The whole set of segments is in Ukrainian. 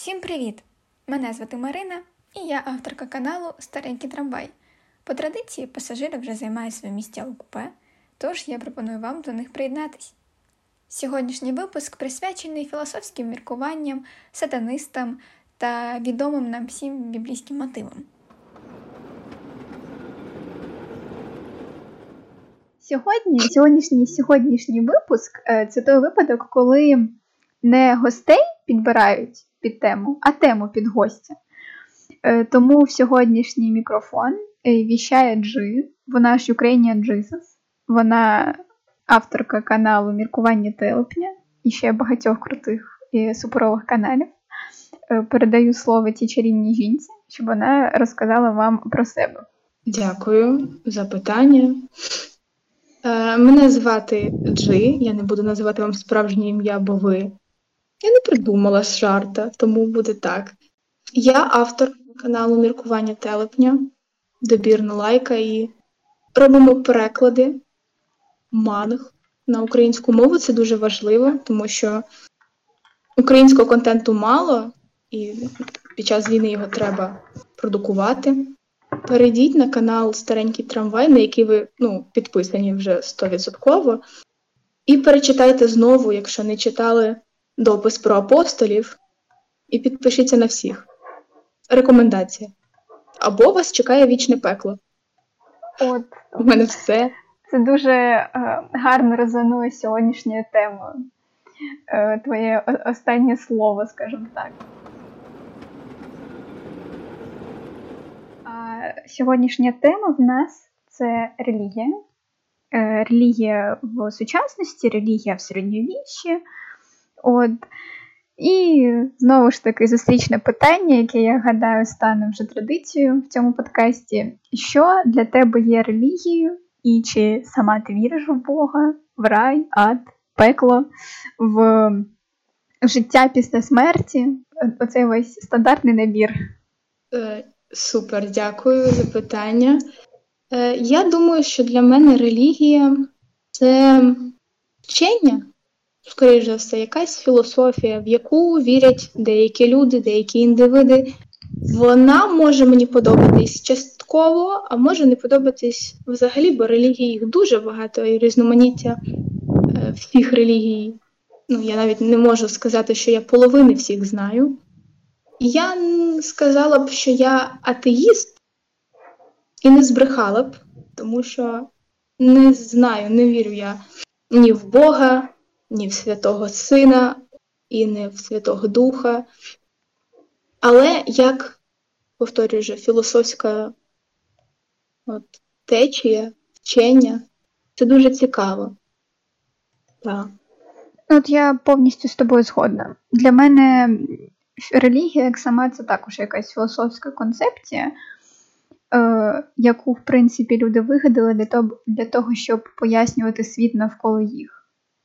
Всім привіт! Мене звати Марина і я авторка каналу Старенький трамвай. По традиції пасажири вже займають своє місця у купе, тож я пропоную вам до них приєднатись. Сьогоднішній випуск присвячений філософським міркуванням, сатанистам та відомим нам всім біблійським мотивам. Сьогодні, сьогоднішній сьогоднішній випуск е, це той випадок, коли не гостей підбирають під тему, а тему під гостя. Е, тому в сьогоднішній мікрофон е, віщає Джи, вона ж Ukrainian Jesus, вона авторка каналу Міркування Телепня і ще багатьох крутих і суперових каналів. Передаю слово тій чарівній жінці, щоб вона розказала вам про себе. Дякую за питання. Е, мене звати Джи, я не буду називати вам справжнє ім'я, бо ви. Я не придумала з жарта, тому буде так. Я автор каналу Міркування Телепня, добірна лайка і робимо переклади манг на українську мову. Це дуже важливо, тому що українського контенту мало, і під час війни його треба продукувати. Перейдіть на канал Старенький трамвай, на який ви ну, підписані вже 100%, і перечитайте знову, якщо не читали допис про апостолів, і підпишіться на всіх. Рекомендація. Або вас чекає вічне пекло. От. У мене все. Це дуже е, гарно резонує сьогоднішньою темою. Е, твоє останнє слово, скажімо так. Сьогоднішня тема в нас це релігія. Е, релігія в сучасності, релігія в середньовіччі. От. І знову ж таки зустрічне питання, яке я гадаю стане вже традицією в цьому подкасті. Що для тебе є релігією, і чи сама ти віриш в Бога, в рай, ад, пекло, в життя після смерті? Оцей весь стандартний набір. Е, Супер, дякую за питання. Е, Я думаю, що для мене релігія це вчення, скоріш за все, якась філософія, в яку вірять деякі люди, деякі індивиди. Вона може мені подобатись частково, а може не подобатись взагалі, бо релігій їх дуже багато і різноманіття е, всіх релігій. Ну, я навіть не можу сказати, що я половини всіх знаю. Я сказала б, що я атеїст і не збрехала б, тому що не знаю, не вірю я ні в Бога, ні в Святого Сина, і не в Святого Духа. Але як, повторюю вже, філософська от, течія, вчення, це дуже цікаво. Так. От я повністю з тобою згодна. Для мене релігія, як сама, це також якась філософська концепція, е, яку, в принципі, люди вигадали для того, щоб пояснювати світ навколо їх.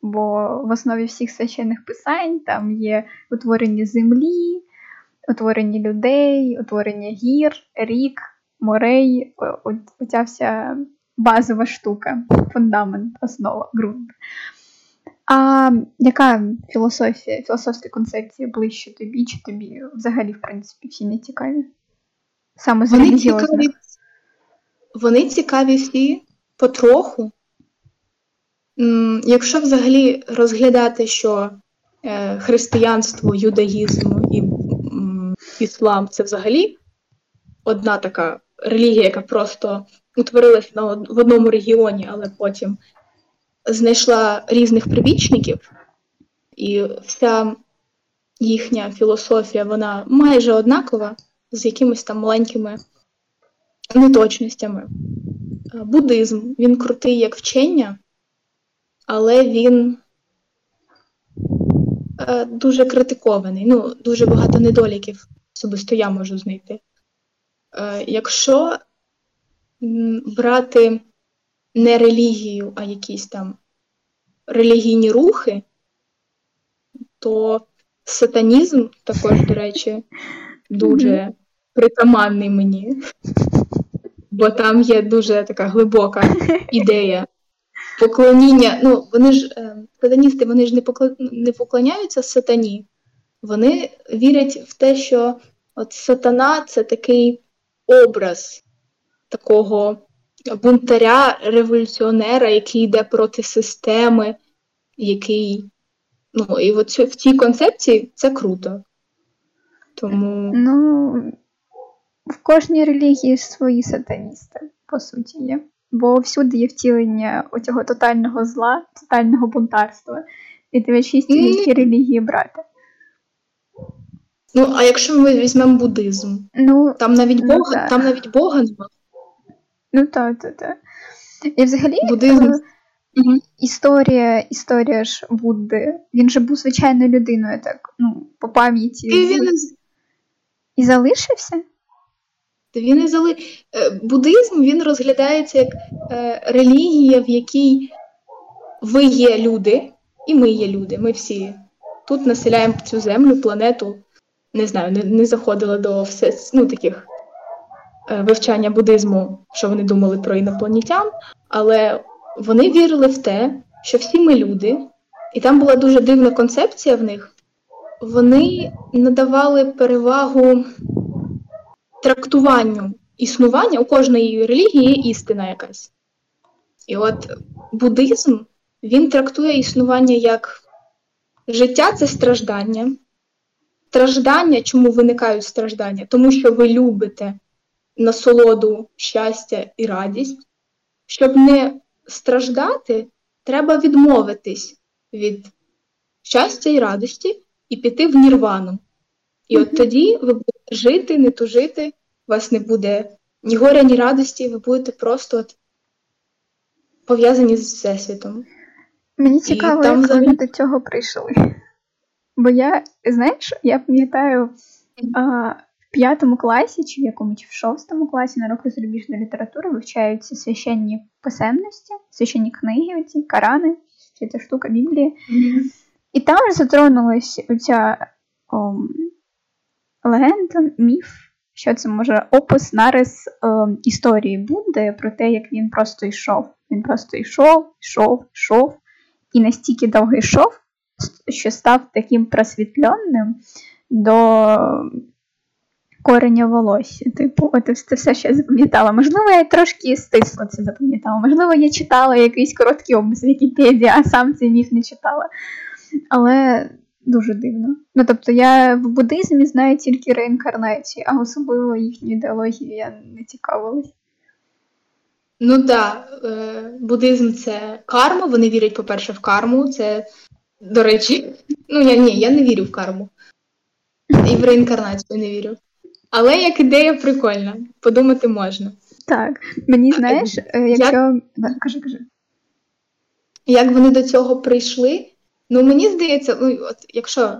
Бо в основі всіх священних писань там є утворення землі, утворення людей, утворення гір, рік, морей, оця вся базова штука, фундамент, основа, ґрунт. А яка філософія, філософська концепція ближче тобі, чи тобі взагалі, в принципі, всі не цікаві? Саме з вони цікаві, вони цікаві всі потроху. Якщо взагалі розглядати, що е, християнство, юдаїзм і іслам це взагалі одна така релігія, яка просто утворилася в одному регіоні, але потім знайшла різних прибічників, і вся їхня філософія вона майже однакова, з якимись там маленькими неточностями. Буддизм він крутий як вчення, але він е, дуже критикований. Ну, дуже багато недоліків особисто я можу знайти. Е, якщо брати не релігію, а якісь там релігійні рухи, то сатанізм також, до речі, дуже притаманний мені, бо там є дуже така глибока ідея поклоніння. Ну, вони ж, е, сатаністи, вони ж не, не поклоняються сатані, Вони вірять в те, що от сатана це такий образ такого бунтаря, революціонера, який йде проти системи, який. Ну, і от в цій концепції це круто. Тому. Ну, в кожній релігії свої сатаністи, по суті, є. Бо всюди є втілення оцього тотального зла, тотального бунтарства. І дивлячись, які релігії брати. Ну, а якщо ми візьмемо буддизм, ну, там навіть ну, Бога да. там навіть Бога немає. Ну так, так, так. І взагалі Буддизм. Угу. історія історія ж Будди, він же був звичайною людиною, так, ну, по пам'яті. І він і залишився? Він зали... Е, буддизм він розглядається як е, релігія, в якій ви є люди, і ми є люди. Ми всі тут населяємо цю землю, планету. Не знаю, не не заходила до все, ну, таких е, вивчання буддизму, що вони думали про інопланетян, але вони вірили в те, що всі ми люди, і там була дуже дивна концепція в них. Вони надавали перевагу трактуванню існування у кожної релігії є істина якась. І от буддизм він трактує існування як життя це страждання. Страждання, чому виникають страждання? Тому що ви любите насолоду, щастя і радість. Щоб не страждати, треба відмовитись від щастя і радості і піти в нірвану. І от тоді ви будете жити, не тужити, у вас не буде ні горя, ні радості, ви будете просто от пов'язані з Всесвітом. Мені цікаво, там як вони до цього прийшли. Бо я, знаєш, я пам'ятаю а, в п'ятому класі, чи в якому чи в шостому класі на року зарубіжної літератури вивчаються священні писемності, священні книги, оці карани, чи ця штука Біблії. Mm-hmm. І там затронулася оця о, легенда, міф, що це може опис нарис е, історії Будди про те, як він просто йшов. Він просто йшов, йшов, йшов, і настільки довго йшов, що став таким просвітленним до кореня волосся. Типу, от це все, я запам'ятала. Можливо, я трошки стисло це запам'ятала. Можливо, я читала якийсь короткий опис в Вікіпедії, а сам цей міф не читала. Але дуже дивно. Ну тобто я в буддизмі знаю тільки реінкарнації, а особливо їхню ідеологію я не цікавилась. Ну так, да. Е, буддизм це карма. Вони вірять, по-перше, в карму. Це, до речі, ну я ні, я не вірю в карму. І в реінкарнацію не вірю. Але як ідея прикольна, подумати можна. Так, мені знаєш, е, якщо. Як... Кажи, кажи. Як вони до цього прийшли? Ну, мені здається, ну, от якщо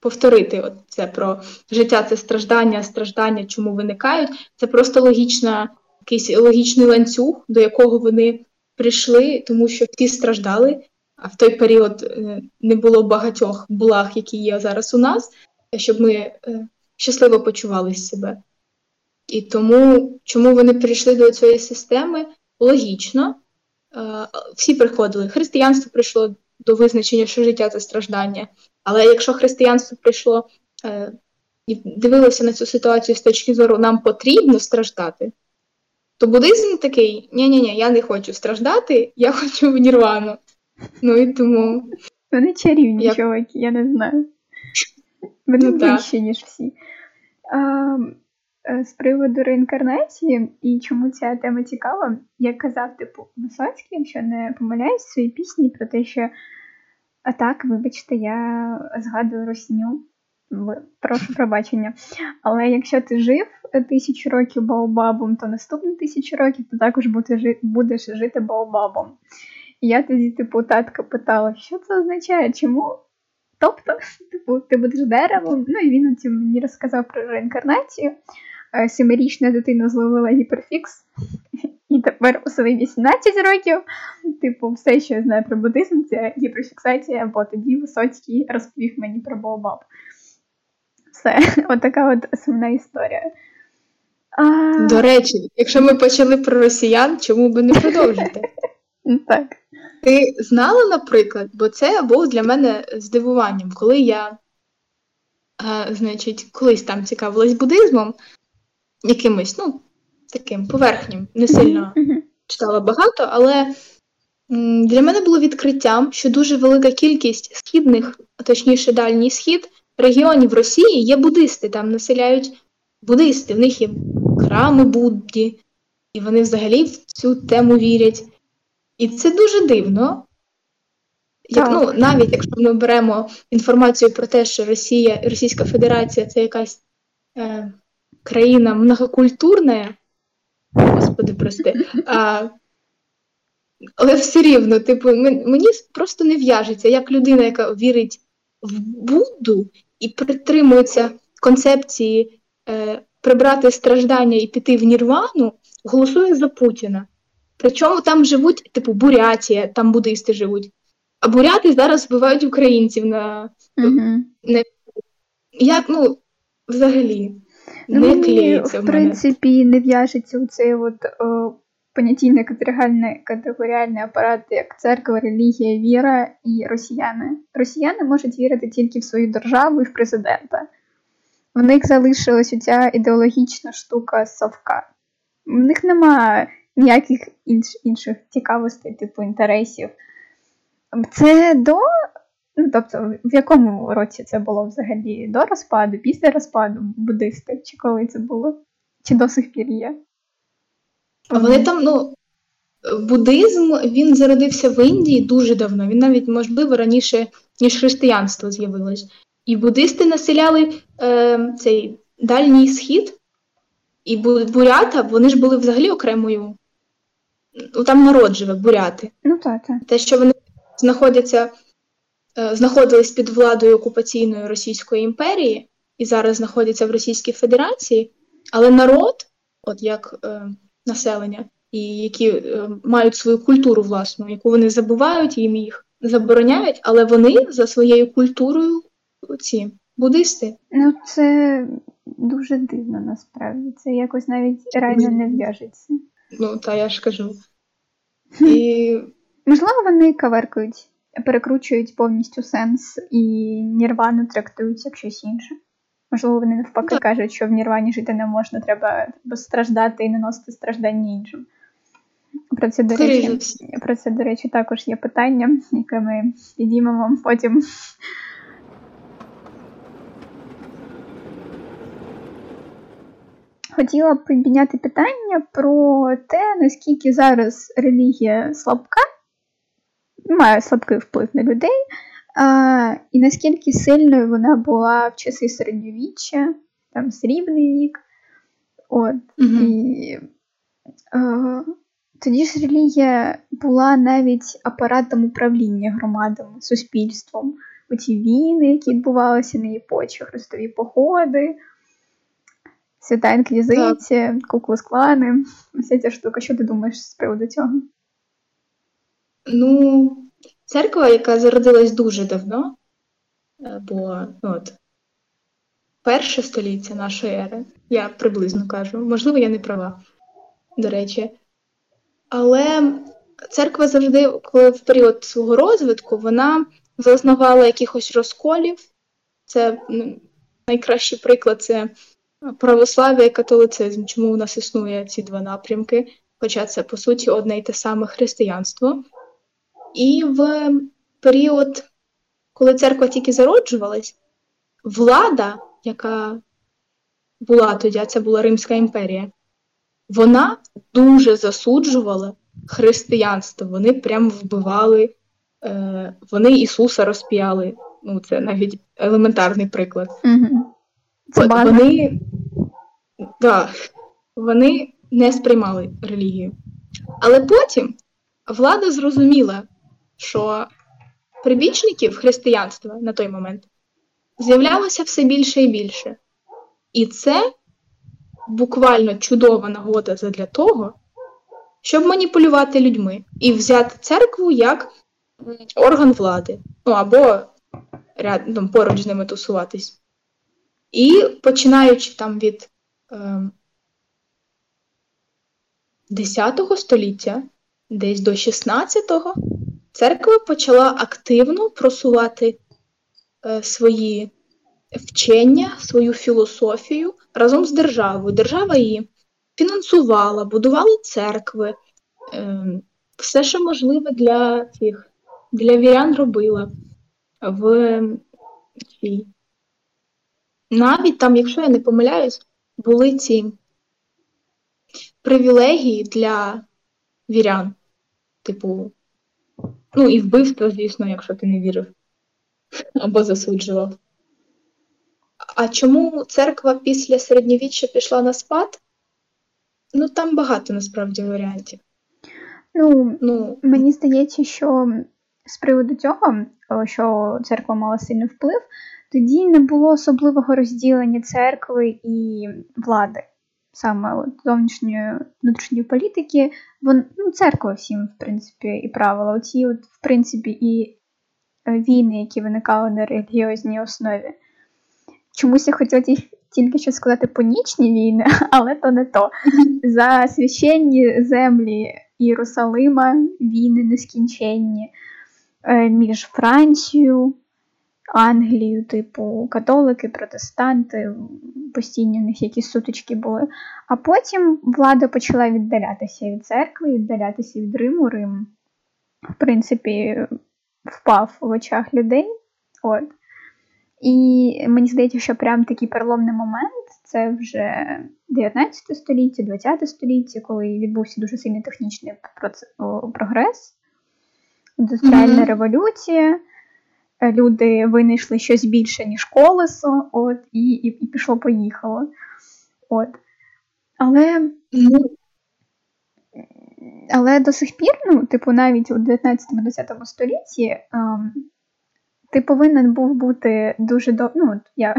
повторити от це про життя, це страждання, страждання, чому виникають, це просто логічна, якийсь логічний ланцюг, до якого вони прийшли, тому що всі страждали, а в той період е, не було багатьох благ, які є зараз у нас, щоб ми е, щасливо почували себе. І тому, чому вони прийшли до цієї системи, логічно. Е, всі приходили. Християнство прийшло до визначення, що життя це страждання. Але якщо християнство прийшло е, і дивилося на цю ситуацію з точки зору нам потрібно страждати, то буддизм такий: ні-ні-ні, я не хочу страждати, я хочу в нірвану. Ну і тому. Вони чарівні я... чоловіки, я не знаю. Вони ну, вищі, ніж всі. А, З приводу реінкарнації і чому ця тема цікава, як казав, типу, Висоцький, якщо не помиляюсь, в своїй пісні про те, що а так, вибачте, я згадую русню. Прошу пробачення. Але якщо ти жив тисячу років Баобабом, то наступні тисячу років ти також будеш жити Баобабом. І я тоді, типу, татка питала, що це означає? Чому? Тобто, типу, ти будеш деревом. Ну і він мені розказав про реінкарнацію. Е, семирічна дитина зловила гіперфікс, і тепер у свої 18 років, типу, все, що я знаю про буддизм, це гіперфіксація, бо тоді Висоцький розповів мені про Бообаб. Все, отака от основна історія. А... До речі, якщо ми почали про росіян, чому би не продовжити? Так. Ти знала, наприклад, бо це було для мене здивуванням, коли я а, значить, колись там цікавилась буддизмом, якимось, ну, таким поверхнім, не сильно читала багато, але для мене було відкриттям, що дуже велика кількість східних, а точніше, дальній схід регіонів Росії є буддисти, там населяють буддисти, в них є храми Будді, і вони взагалі в цю тему вірять. І це дуже дивно. Як, ну, Навіть якщо ми беремо інформацію про те, що Росія, Російська Федерація це якась е, країна многокультурна, господи, прости, а, але все рівно, типу, мені просто не в'яжеться, як людина, яка вірить в Будду і притримується концепції е, прибрати страждання і піти в Нірвану, голосує за Путіна. Причому там живуть, типу, Бурятія, там буддисти живуть. А буряти зараз вбивають українців на. На... Як, ну, взагалі, ну, не клеїться в принципі, не в'яжеться у цей от о, понятійний категоріальний, категоріальний апарат, як церква, релігія, віра і росіяни. Росіяни можуть вірити тільки в свою державу і в президента. В них залишилась оця ідеологічна штука совка. В них немає ніяких інш, інших цікавостей, типу інтересів. Це до. Ну, тобто, в якому році це було взагалі? До розпаду, після розпаду буддисти? Чи коли це було? Чи до сих пір є? А вони там, ну, буддизм він зародився в Індії дуже давно. Він навіть, можливо, раніше, ніж християнство з'явилось. І буддисти населяли е, цей дальній схід, і бурята, вони ж були взагалі окремою. Ну, Там народ живе, буряти. Ну, так, так. Те, що вони знаходяться, знаходились під владою окупаційної Російської імперії і зараз знаходяться в Російській Федерації, але народ, от як е, населення, і які е, мають свою культуру власну, яку вони забувають, їм їх забороняють, але вони за своєю культурою ці буддисти. Ну, це дуже дивно насправді. Це якось навіть реально не в'яжеться. Ну, та я ж кажу. І Можливо, вони каверкають, перекручують повністю сенс і Нірвану трактують як щось інше. Можливо, вони навпаки кажуть, що в Нірвані жити не можна, треба страждати і наносити страждання іншим. Про це, до речі, про це, до речі, також є питання, яке ми підіймемо потім. Хотіла б підняти питання про те, наскільки зараз релігія слабка має слабкий вплив на людей, а, і наскільки сильною вона була в часи середньовіччя, там срібний вік. От, mm і а, Тоді ж релігія була навіть апаратом управління громадами, суспільством. Оці війни, які відбувалися на її почві, хрестові походи, свята інквізиція, куклус-клани, вся ця штука. Що ти думаєш з приводу цього? Ну, церква, яка зародилась дуже давно, е, бо ну, от, перше століття нашої ери, я приблизно кажу, можливо, я не права, до речі. Але церква завжди, коли в період свого розвитку, вона зазнавала якихось розколів. Це ну, найкращий приклад це православ'я і католицизм, чому у нас існує ці два напрямки, хоча це, по суті, одне й те саме християнство. І в період, коли церква тільки зароджувалась, влада, яка була тоді, а це була Римська імперія, вона дуже засуджувала християнство. Вони прям вбивали, е, вони Ісуса розп'яли. Ну, це навіть елементарний приклад. Угу. Це Вони да, вони не сприймали релігію. Але потім влада зрозуміла, що прибічників християнства на той момент з'являлося все більше і більше. І це буквально чудова нагода для того, щоб маніпулювати людьми і взяти церкву як орган влади, ну або рядом поруч з ними тусуватись. І починаючи там від е, 10 століття, десь до 16-го, Церква почала активно просувати е, свої вчення, свою філософію разом з державою. Держава її фінансувала, будувала церкви, ем, все, що можливе для цих для вірян робила в цій. Навіть там, якщо я не помиляюсь, були ці привілегії для вірян. Типу, ну і вбивство, звісно, якщо ти не вірив або засуджував. А чому церква після середньовіччя пішла на спад? Ну, там багато насправді варіантів. Ну, ну, мені здається, що з приводу цього, що церква мала сильний вплив, тоді не було особливого розділення церкви і влади, саме от зовнішньої внутрішньої політики. Вон, ну, церква всім, в принципі, і правила. Оці, от, в принципі, і е, війни, які виникали на релігіозній основі. Чомусь я хотіла тільки що сказати понічні війни, але то не то. За священні землі Єрусалима війни нескінченні е, між Францією, Англією, типу католики, протестанти, постійні в них якісь сутички були. А потім влада почала віддалятися від церкви, віддалятися від Риму. Рим, в принципі, впав в очах людей. От. І мені здається, що прям такий переломний момент це вже 19 століття, 20 століття, коли відбувся дуже сильний технічний прогрес, індустріальна mm-hmm. революція. Люди винайшли щось більше, ніж колесо, от, і і, і пішло-поїхало. От. Але mm-hmm. але до сих пір, ну, типу, навіть у 19-20 столітті ем, ти повинен був бути дуже до... Ну, я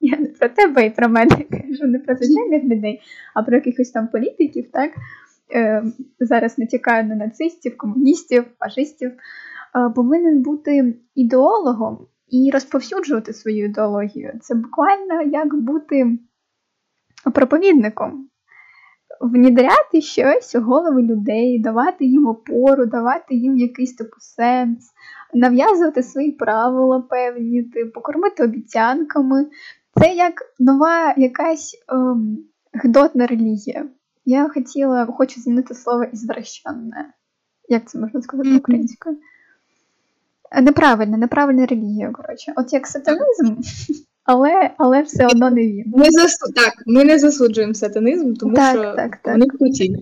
я не про тебе і про мене кажу, не про звичайних людей, а про якихось там політиків, так? Е, Зараз натякаю на нацистів, комуністів, фашистів. Е, повинен бути ідеологом і розповсюджувати свою ідеологію. Це буквально як бути проповідником. Внідряти щось у голови людей, давати їм опору, давати їм якийсь типу сенс, нав'язувати свої правила певні, типу, кормити обіцянками. Це як нова якась ем, гдотна релігія. Я хотіла, хочу змінити слово ізвращенне. Як це можна сказати українською? Неправильна, неправильна релігія, коротше. От як сатанизм, але але все одно не він. Ми засу... Так, ми не засуджуємо сатанизм, тому так, що так, так. вони круті.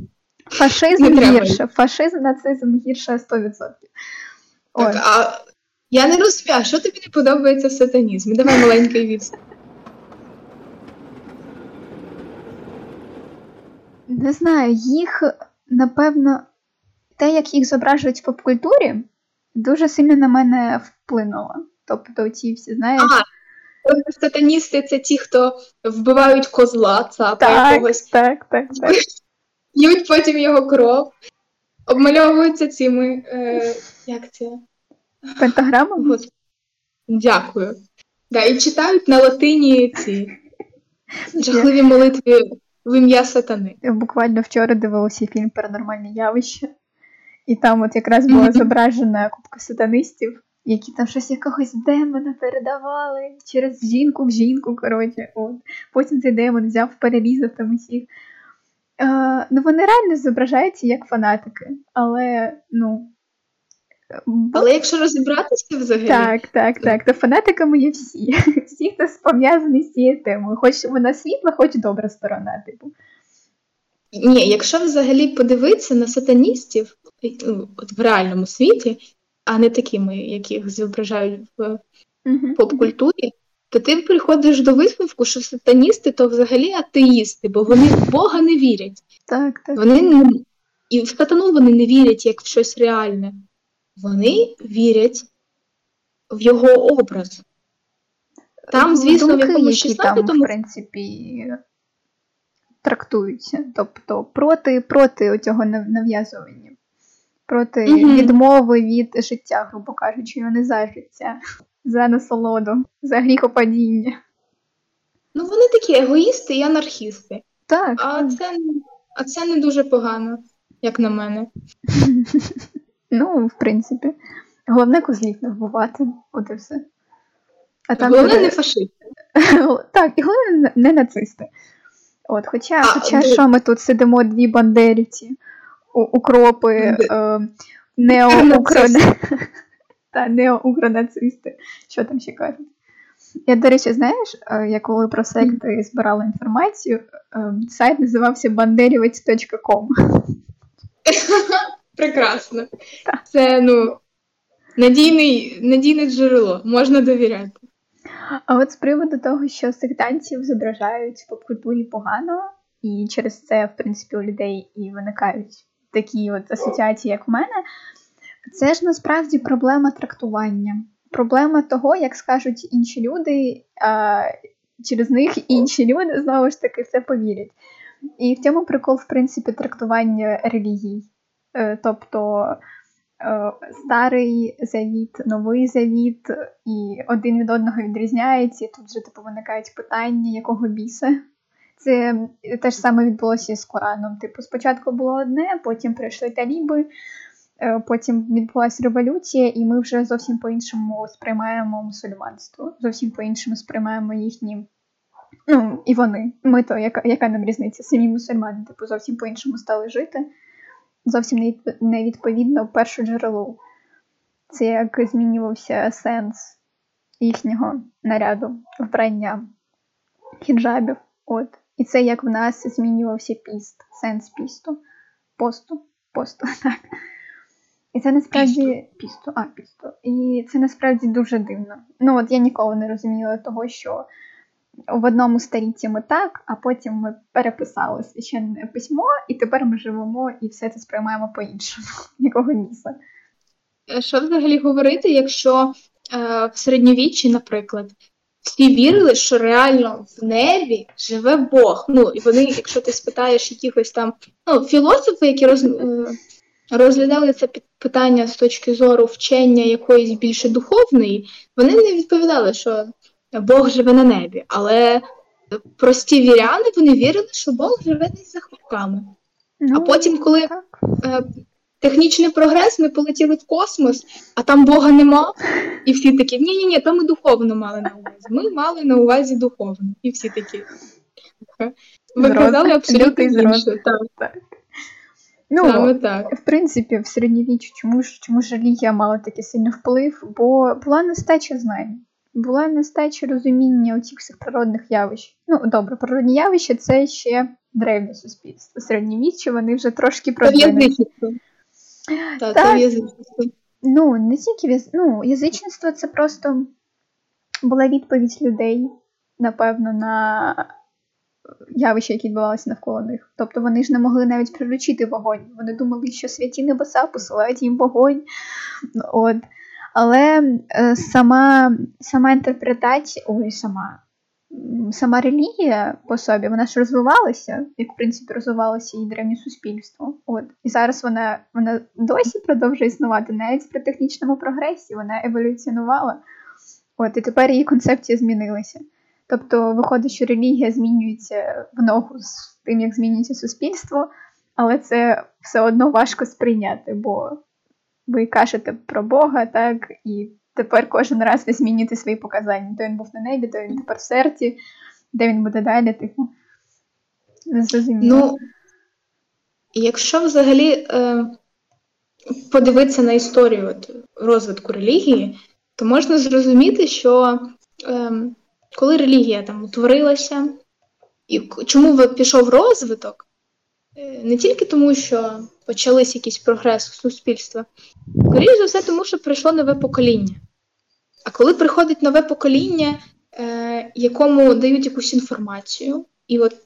Фашизм гірше. Фашизм, нацизм гірше 100%. Так, а я не розумію, що тобі не подобається в сатанізмі? Давай маленький відступ. Не знаю, їх, напевно, те, як їх зображують в попкультурі, дуже сильно на мене вплинуло. Тобто, ці всі, знаєш. Ага. Сатаністи це ті, хто вбивають козла, цапа якогось. Так, так, так. П'ють потім його кров, обмальовуються цими. Е, Як це? Пентаграмами? Дякую. Да, І читають на латині ці жахливі молитви в ім'я сатани. Я буквально вчора дивилася фільм Паранормальні явища, і там от якраз була зображена купка сатанистів, які там щось якогось демона передавали через жінку в жінку. коротше. От. Потім цей демон взяв, перерізав там усіх. Е, ну, Вони реально зображаються як фанатики, але ну, але якщо розібратися взагалі. Так, так, так. То фанатиками є всі. Всі, хто пов'язаний з цією темою. Хоч вона світла, хоч добра сторона, типу. Ні, якщо взагалі подивитися на сатаністів в реальному світі, а не такими, яких зображають в uh-huh. поп-культурі, то ти приходиш до висновку, що сатаністи то взагалі атеїсти, бо вони в Бога не вірять. Так, так. Вони не... І в сатану вони не вірять як в щось реальне вони вірять в його образ. Там, звісно, Думки, в якомусь 16 там, в принципі, трактуються. Тобто проти проти цього нав'язування, проти mm відмови від життя, грубо кажучи, не за життя, за насолоду, за гріхопадіння. Ну, вони такі егоїсти і анархісти. Так. А це, а це не дуже погано, як на мене. Ну, в принципі. Головне козлів не вбивати, от і все. А там Головне буде... не фашисти. Так, і головне не нацисти. От, Хоча, а, хоча де... що ми тут сидимо дві бандерівці, укропи, е, неоукронацисти. Що там ще кажуть? Я, до речі, знаєш, е, я коли про секти збирала інформацію, е, сайт називався banderівець.com. Прекрасно. Це ну, надійний, надійне джерело, можна довіряти. А от з приводу того, що сектантів зображають в поп-культурі погано, і через це, в принципі, у людей і виникають такі от асоціації, як в мене, це ж насправді проблема трактування. Проблема того, як скажуть інші люди, а через них інші люди знову ж таки в це повірять. І в цьому прикол, в принципі, трактування релігій. Е, тобто е, старий завіт, новий завіт, і один від одного відрізняється, і тут вже типу виникають питання, якого біса. Це те ж саме відбулося з Кораном. Типу, спочатку було одне, потім прийшли таліби, е, потім відбулася революція, і ми вже зовсім по-іншому сприймаємо мусульманство, зовсім по-іншому сприймаємо їхні. Ну, і вони. Ми то, яка яка нам різниця? Самі мусульмани, типу, зовсім по-іншому стали жити зовсім не відповідно першу джерелу. Це як змінювався сенс їхнього наряду, вбрання хіджабів. От. І це як в нас змінювався піст, сенс пісту, посту, посту, так. І це насправді пісту, а пісту. І це насправді дуже дивно. Ну от я ніколи не розуміла того, що в одному столітті ми так, а потім ми переписали священне письмо, і тепер ми живемо і все це сприймаємо по-іншому, якого міса. Е, що взагалі говорити, якщо е, в середньовіччі, наприклад, всі вірили, що реально в небі живе Бог. Ну, і вони, якщо ти спитаєш якихось там ну, філософи, які роз, е, розглядали це питання з точки зору вчення якоїсь більше духовної, вони не відповідали, що Бог живе на небі, але прості віряни вони вірили, що Бог живе десь за хвильками. Ну, а потім, коли е, технічний прогрес, ми полетіли в космос, а там Бога нема, і всі такі, ні-ні, ні то ми духовно мали на увазі. Ми мали на увазі духовно. І всі такі. Ви казали абсолютно інше. Так. Ну, Саме так. В принципі, в середньовіччі чому ж чому ж релігія мала такий сильний вплив, бо була нестача знань була нестача розуміння оцих всіх природних явищ. Ну, добре, природні явища це ще древнє суспільство. Середньовіччя вони вже трошки продвинуті. Так, це язичництво. Ну, не тільки ну, язичництво це просто була відповідь людей, напевно, на явища, які відбувалися навколо них. Тобто вони ж не могли навіть приручити вогонь. Вони думали, що святі небеса посилають їм вогонь. От. Але е, сама сама інтерпретація, ой, сама сама релігія по собі, вона ж розвивалася, як в принципі розвивалося і древнє суспільство. От. І зараз вона вона досі продовжує існувати, навіть при технічному прогресі вона еволюціонувала. От, І тепер її концепція змінилася. Тобто, виходить, що релігія змінюється в ногу з тим, як змінюється суспільство, але це все одно важко сприйняти, бо ви кажете про Бога, так, і тепер кожен раз ви змінюєте свої показання. То він був на небі, то він тепер в серці, де він буде далі, типу. Зрозуміло. Ну, якщо взагалі е, подивитися на історію от, розвитку релігії, то можна зрозуміти, що е, коли релігія там утворилася, і чому пішов розвиток, е, не тільки тому, що почались якийсь прогрес в суспільства. Скоріше за все, тому що прийшло нове покоління. А коли приходить нове покоління, е, якому дають якусь інформацію, і от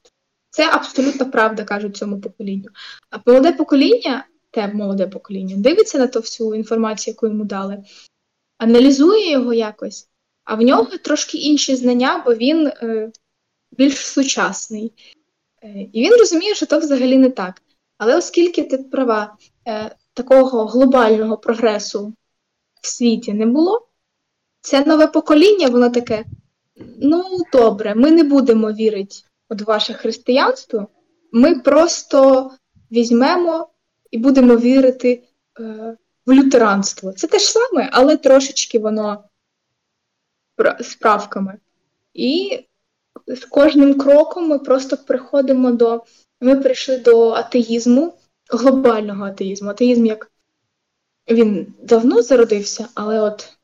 це абсолютно правда кажуть цьому поколінню. А молоде покоління, те молоде покоління, дивиться на ту всю інформацію, яку йому дали, аналізує його якось, а в нього трошки інші знання, бо він е, більш сучасний. Е, і він розуміє, що то взагалі не так. Але оскільки ти права, е, такого глобального прогресу в світі не було, це нове покоління, воно таке. Ну, добре, ми не будемо вірити в ваше християнство, ми просто візьмемо і будемо вірити е, в лютеранство. Це те ж саме, але трошечки воно з правками. І з кожним кроком ми просто приходимо до. Ми прийшли до атеїзму, глобального атеїзму. Атеїзм як він давно зародився, але от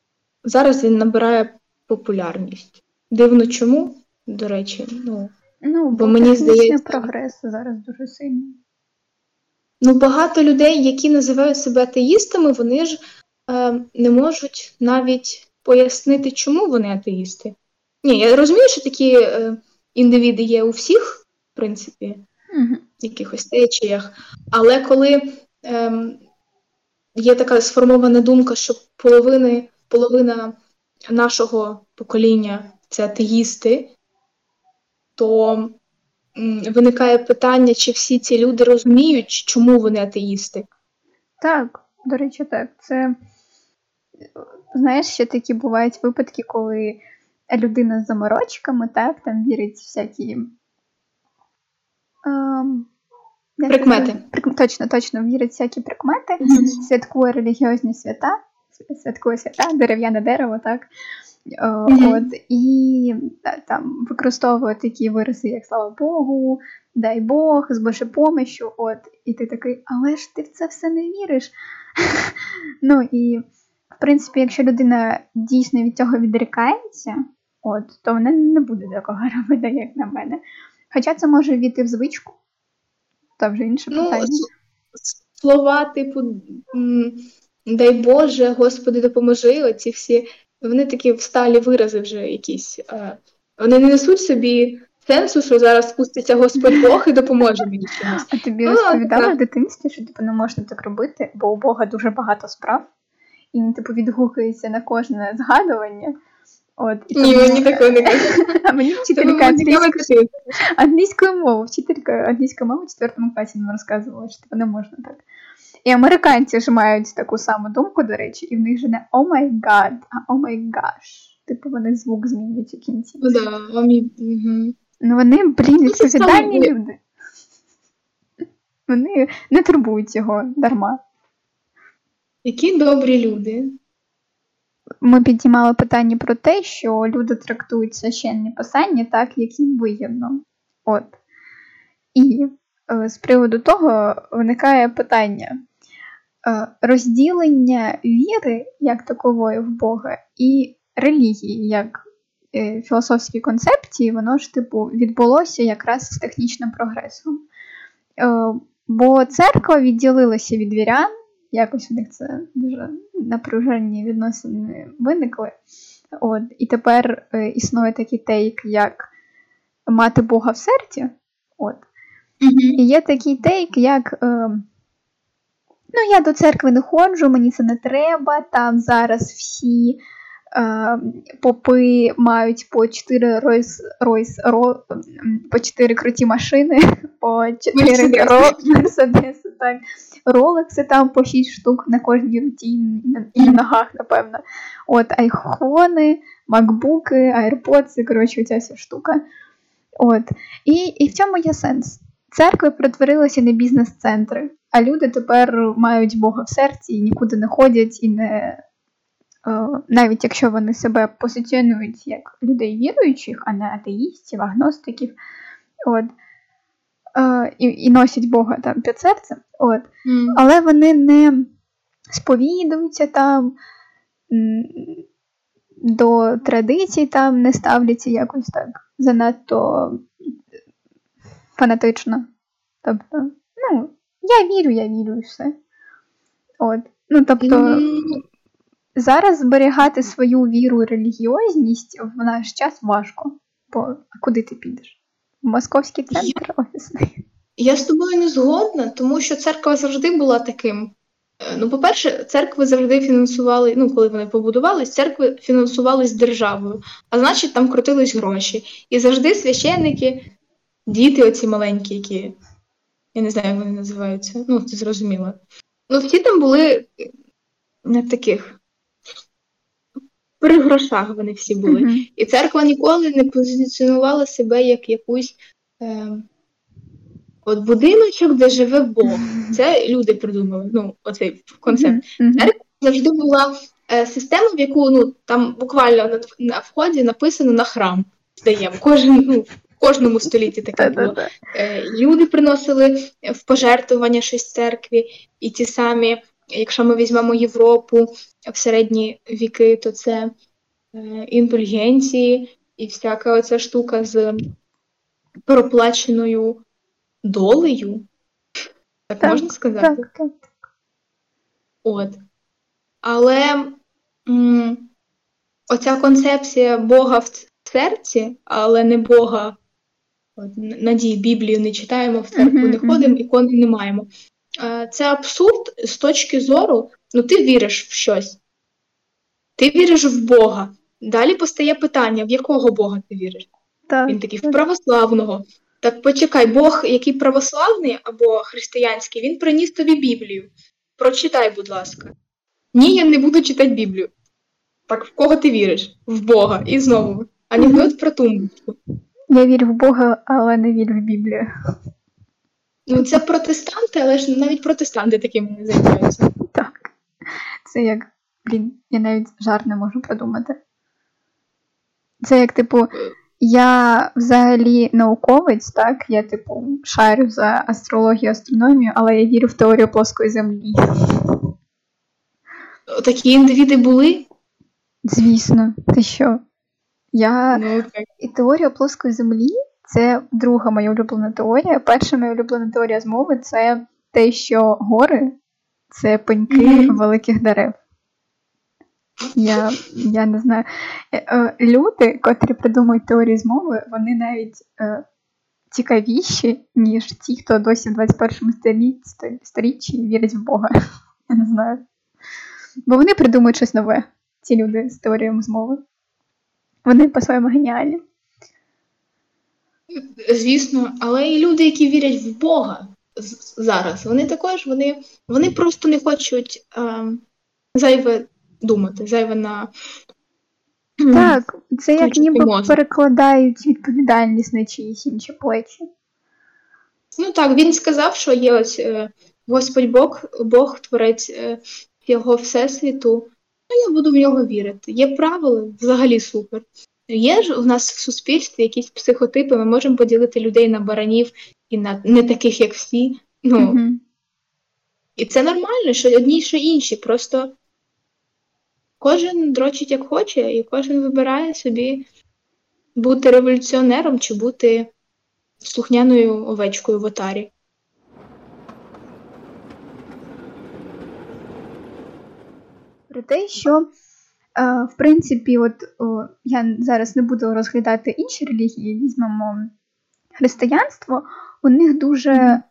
зараз він набирає популярність. Дивно чому, до речі, ну. Ну, бо, бо мені здається прогрес зараз дуже сильний. Ну, багато людей, які називають себе атеїстами, вони ж е, не можуть навіть пояснити, чому вони атеїсти. Ні, я розумію, що такі е, індивіди є у всіх, в принципі, угу. якихось течіях. Але коли е, є така сформована думка, що половини, половина нашого покоління це атеїсти, то виникає питання, чи всі ці люди розуміють, чому вони атеїсти? Так, до речі, так. Це знаєш, ще такі бувають випадки, коли людина з заморочками, так, там вірить всякі. Ем, прикмети. Точно, точно, вірить всякі прикмети, mm-hmm. святкує релігіозні свята, святкує свята, дерев'яне дерево, так. Mm-hmm. От, І там використовує такі вирази, як слава Богу, дай Бог, з Божою помощю, от, і ти такий, але ж ти в це все не віриш. Ну і в принципі, якщо людина дійсно від цього відрікається, от, то вона не буде такого робити, як на мене. Хоча це може війти в звичку, то вже інше ну, питання. Слова, типу, дай Боже, Господи, допоможи, оці всі вони такі всталі вирази вже якісь. Вони не несуть собі сенсу, що зараз спуститься Господь Бог і допоможе мені чимось. А тобі розповідали в дитинстві, що типу, не можна так робити, бо у Бога дуже багато справ, і він типу відгукується на кожне згадування. От, і Ні, мені такого не кажуть. А мені вчителька англійської англійської мови, вчителька англійської мови в четвертому класі нам розказувала, що типу, не можна так. І американці ж мають таку саму думку, до речі, і в них же не oh my god, а oh my gosh. Типу вони звук змінюють у кінці. Ну да, угу. Ну вони, блін, ну, відповідальні люди. Вони не турбують його дарма. Які добрі люди. Ми піднімали питання про те, що люди трактують священні писання так, як їм вигідно. От. І е, з приводу того виникає питання: розділення віри як такової в Бога і релігії як е, філософській концепції, воно ж типу відбулося якраз з технічним прогресом. Е, бо церква відділилася від вірян, якось у них це дуже напружені відносини виникли. От, І тепер е, існує такий тейк, як мати Бога в серці. От. Mm-hmm. І є такий тейк, як. Е, Ну, я до церкви не ходжу, мені це не треба. Там зараз всі е, попи мають по 4 ройс, ройс, ро, по 4 круті машини, по 4 мерседеси, так. Ролекси там по 6 штук на кожній руті і ногах, напевно. От, айфони, макбуки, айрподси, коротше, ця вся штука. От. І, І в цьому є сенс. Церкви перетворилися на бізнес-центри. А люди тепер мають Бога в серці і нікуди не ходять, і не е, навіть якщо вони себе позиціонують як людей віруючих, а не атеїстів, агностиків, от, е, і і носять Бога там під серцем, от, mm. але вони не сповідуються там. До традицій там не ставляться якось так занадто фанатично. Тобто, ну, я вірю, я вірю і все. От. Ну, тобто, зараз зберігати свою віру і релігіозність в наш час важко. Бо куди ти підеш? В московський центр я... офісний. Я з тобою не згодна, тому що церква завжди була таким. Е, ну, по-перше, церкви завжди фінансували, ну, коли вони побудувались, церкви фінансувались державою, а значить, там крутились гроші. І завжди священники, діти, оці маленькі, які я не знаю, як вони називаються. Ну, це зрозуміло. Ну, всі там були не таких. При грошах вони всі були. Mm-hmm. І церква ніколи не позиціонувала себе як якусь е, от будиночок, де живе Бог. Це люди придумали. Ну, оцей концепт. Mm-hmm. Церква завжди була е, система, в яку ну, там буквально на, на вході написано на храм. здаємо. Кожен, ну, кожному столітті таке було. Е, люди приносили в пожертвування щось церкві, і ті самі, якщо ми візьмемо Європу в середні віки, то це е, індульгенції і всяка оця штука з проплаченою долею. Так, так можна сказати? Так, так. От. Але м- оця концепція Бога в серці, але не Бога. Надії Біблію не читаємо, в церкву mm-hmm, не ходимо, ікони не маємо. Це абсурд з точки зору, ну ти віриш в щось. Ти віриш в Бога. Далі постає питання, в якого Бога ти віриш? Так, Він такий в православного. Так почекай, Бог, який православний або християнський, він приніс тобі Біблію. Прочитай, будь ласка. Ні, я не буду читати Біблію. Так в кого ти віриш? В Бога. І знову. Анекдот про тумбочку. Я вірю в Бога, але не вірю в Біблію. Ну, це протестанти, але ж навіть протестанти таким не займаються. Так. Це як, блін, я навіть жарт не можу придумати. Це як, типу, я взагалі науковець, так? Я, типу, шарю за астрологію, астрономію, але я вірю в теорію плоскої землі. Такі індивіди були? Звісно, ти що? Я ну, і теорія плоскої землі це друга моя улюблена теорія. Перша моя улюблена теорія змови це те, що гори це пеньки mm-hmm. великих дерев. Я я не знаю. Е, е, люди, котрі придумують теорії змови, вони навіть е, цікавіші, ніж ті, хто досі в 21 столітті, сторіччі вірять в Бога. Я не знаю. Бо вони придумують щось нове, ці люди з теоріями змови. Вони по-своєму геніальні. Звісно, але і люди, які вірять в Бога зараз, вони також вони вони просто не хочуть е, зайве думати, зайве на. Так, це як ніби мозок. перекладають відповідальність на чиїсь інші плечі. Ну так, він сказав, що є ось е, Господь Бог, Бог творець е, його всесвіту, я буду в нього вірити. Є правила, взагалі супер. Є ж у нас в суспільстві якісь психотипи, ми можемо поділити людей на баранів і на не таких, як всі. Ну, mm-hmm. І це нормально, що одні, що інші. Просто кожен дрочить як хоче, і кожен вибирає собі бути революціонером чи бути слухняною овечкою в отарі. Про те, що в принципі, от о, я зараз не буду розглядати інші релігії, візьмемо християнство, у них дуже е,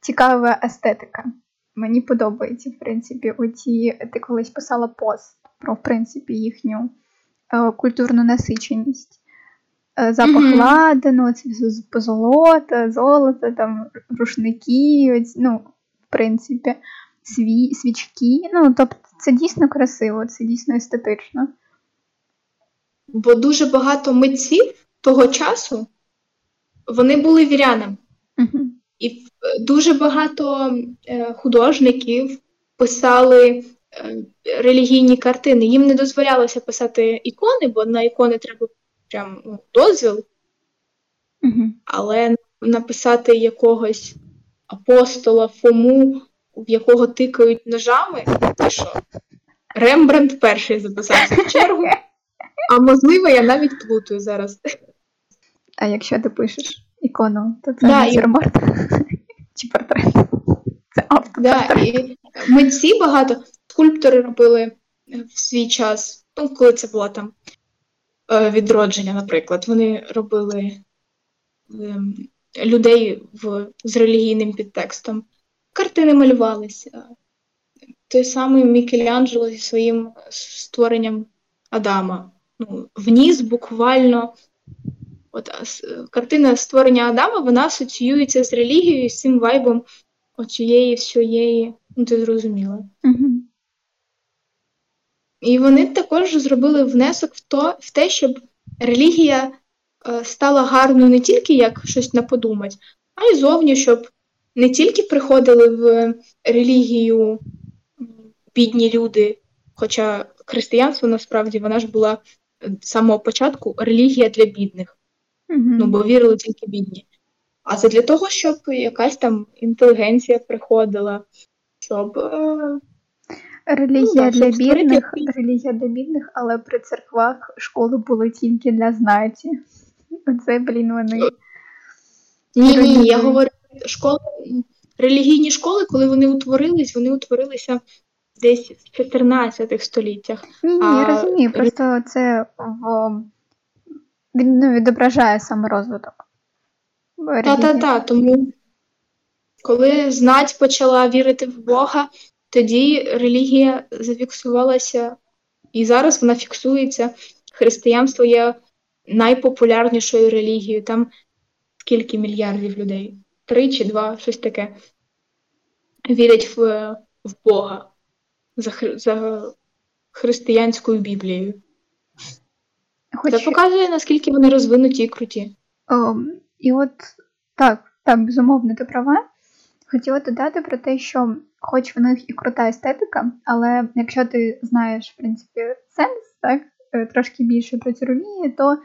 цікава естетика. Мені подобається, в принципі, оці, ти колись писала пост про в принципі, їхню е, культурну насиченість. Е, запах mm-hmm. ладану, позолота, золото, там, рушники, ну, в принципі, сві, свічки. Ну, тобто це дійсно красиво, це дійсно естетично. Бо дуже багато митців того часу вони були вірянами. Uh-huh. І дуже багато е, художників писали е, релігійні картини. Їм не дозволялося писати ікони, бо на ікони треба прям ну, дозвіл. Uh-huh. Але написати якогось апостола, Фому в якого тикають ножами, ти що? Рембрандт перший записався в чергу, а можливо, я навіть плутаю зараз. А якщо ти пишеш ікону, то це да, натюрморт і... чи портрет? Це автопортрет. Да, і Митці багато скульптори робили в свій час, ну, коли це було там е, відродження, наприклад, вони робили ем, людей в, з релігійним підтекстом картини малювалися. Той самий Мікеланджело зі своїм створенням Адама. Ну, Вніс буквально. От Картина створення Адама вона асоціюється з релігією, з цим вайбом оцієї всієї, ну ти зрозуміла. Угу. І вони також зробили внесок в то, в те, щоб релігія е, стала гарною не тільки як щось на подумать, а й зовні, щоб не тільки приходили в релігію бідні люди, хоча християнство насправді вона ж була з самого початку релігія для бідних. Угу. Ну, бо вірили тільки бідні. А це для того, щоб якась там інтелігенція приходила, щоб. Е... Релігія Ну, для бідних, релігія для бідних, але при церквах школи були тільки для знаті. Оце, блін, вони. Ні, ні, я говорю, школи, релігійні школи, коли вони утворились, вони утворилися десь в 14 століттях. Ні, ні, я розумію, просто це в він ну, відображає саме розвиток. Та-та-та, тому коли знать почала вірити в Бога, тоді релігія зафіксувалася, і зараз вона фіксується. Християнство є найпопулярнішою релігією. Там скільки мільярдів людей? Три чи два, щось таке. Вірять в, в Бога за, хри- за християнською Біблією. Хоч, Це показує, наскільки вони розвинуті і круті. о, і от так, так, безумовно, ти права. Хотіла додати про те, що хоч в них і крута естетика, але якщо ти знаєш, в принципі, сенс, так, е, трошки більше про цю релігію, то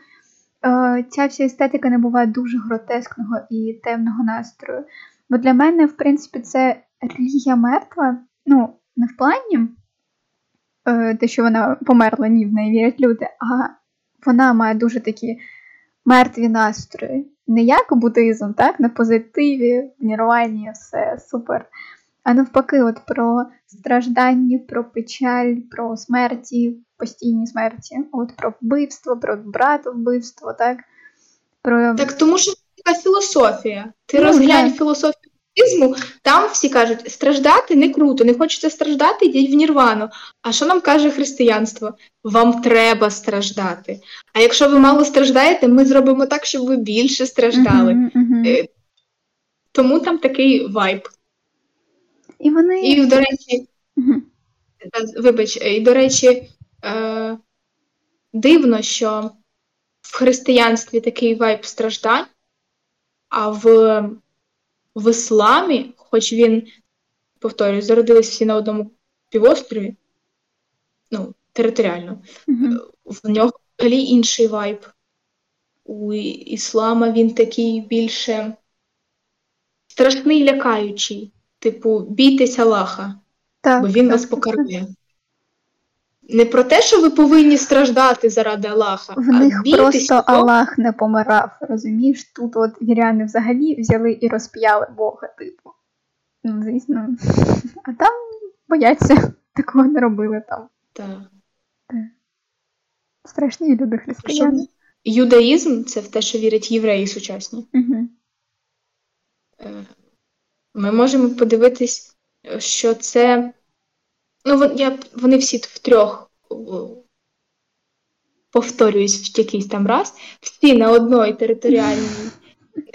ця вся естетика не буває дуже гротескного і темного настрою. Бо для мене, в принципі, це релігія мертва, ну, не в плані е, те, що вона померла, ні, в неї вірять люди, а вона має дуже такі мертві настрої. Не як буддизм, так, на позитиві, в нірвані, все супер. А навпаки, от про страждання, про печаль, про смерті, постійні смерті, от про вбивство, про брата вбивство, так? Про... Так тому що це така філософія. Ти Ну, розглянь так. філософію буддизму, там всі кажуть, страждати не круто, не хочеться страждати, йдіть в нірвану. А що нам каже християнство? Вам треба страждати. А якщо ви мало страждаєте, ми зробимо так, щоб ви більше страждали. Мгм. Е, Тому там такий вайб. І вони. І, до речі. Та, Вибач, і до речі, е, дивно, що в християнстві такий вайб страждань, а в, в ісламі, хоч він, повторюю, зародились всі на одному півострові, ну, територіально, Мгм. в нього взагалі інший вайб. У іслама він такий більше страшний, лякаючий. Типу, бійтесь Аллаха Так, бо він так, вас так, покарає. Не про те, що ви повинні страждати заради Аллаха, В а них просто того, Аллах не помирав, розумієш? Тут от віряни взагалі взяли і розп'яли Бога, типу. Ну, звісно. А там бояться, такого не робили там. Та. Страшні люди християни. Юдаїзм це в те, що вірять євреї сучасні. Угу. Ми можемо подивитись, що це. Ну, я, вони всі втрьох о, повторююсь в якийсь там раз, всі на одній територіальній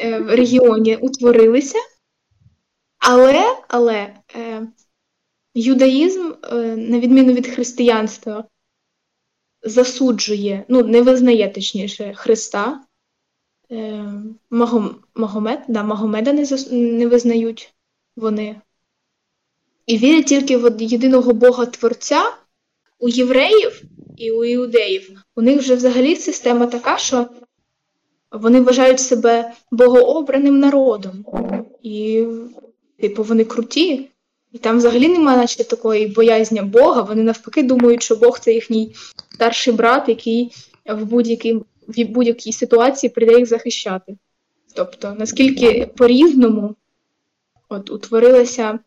е, регіоні утворилися, але, але е, юдаїзм, е, на відміну від християнства, засуджує, ну, не визнає точніше Христа. Е, Магом, Магомед, да, Магомеда не, зас, не визнають вони. І вірять тільки в єдиного Бога Творця. У євреїв і у іудеїв у них вже взагалі система така, що вони вважають себе богообраним народом. І, типу, вони круті. І там взагалі немає наче такої боязні Бога. Вони навпаки думають, що Бог це їхній старший брат, який в будь-якій, в будь-якій ситуації прийде їх захищати. Тобто, наскільки по-різному от утворилася,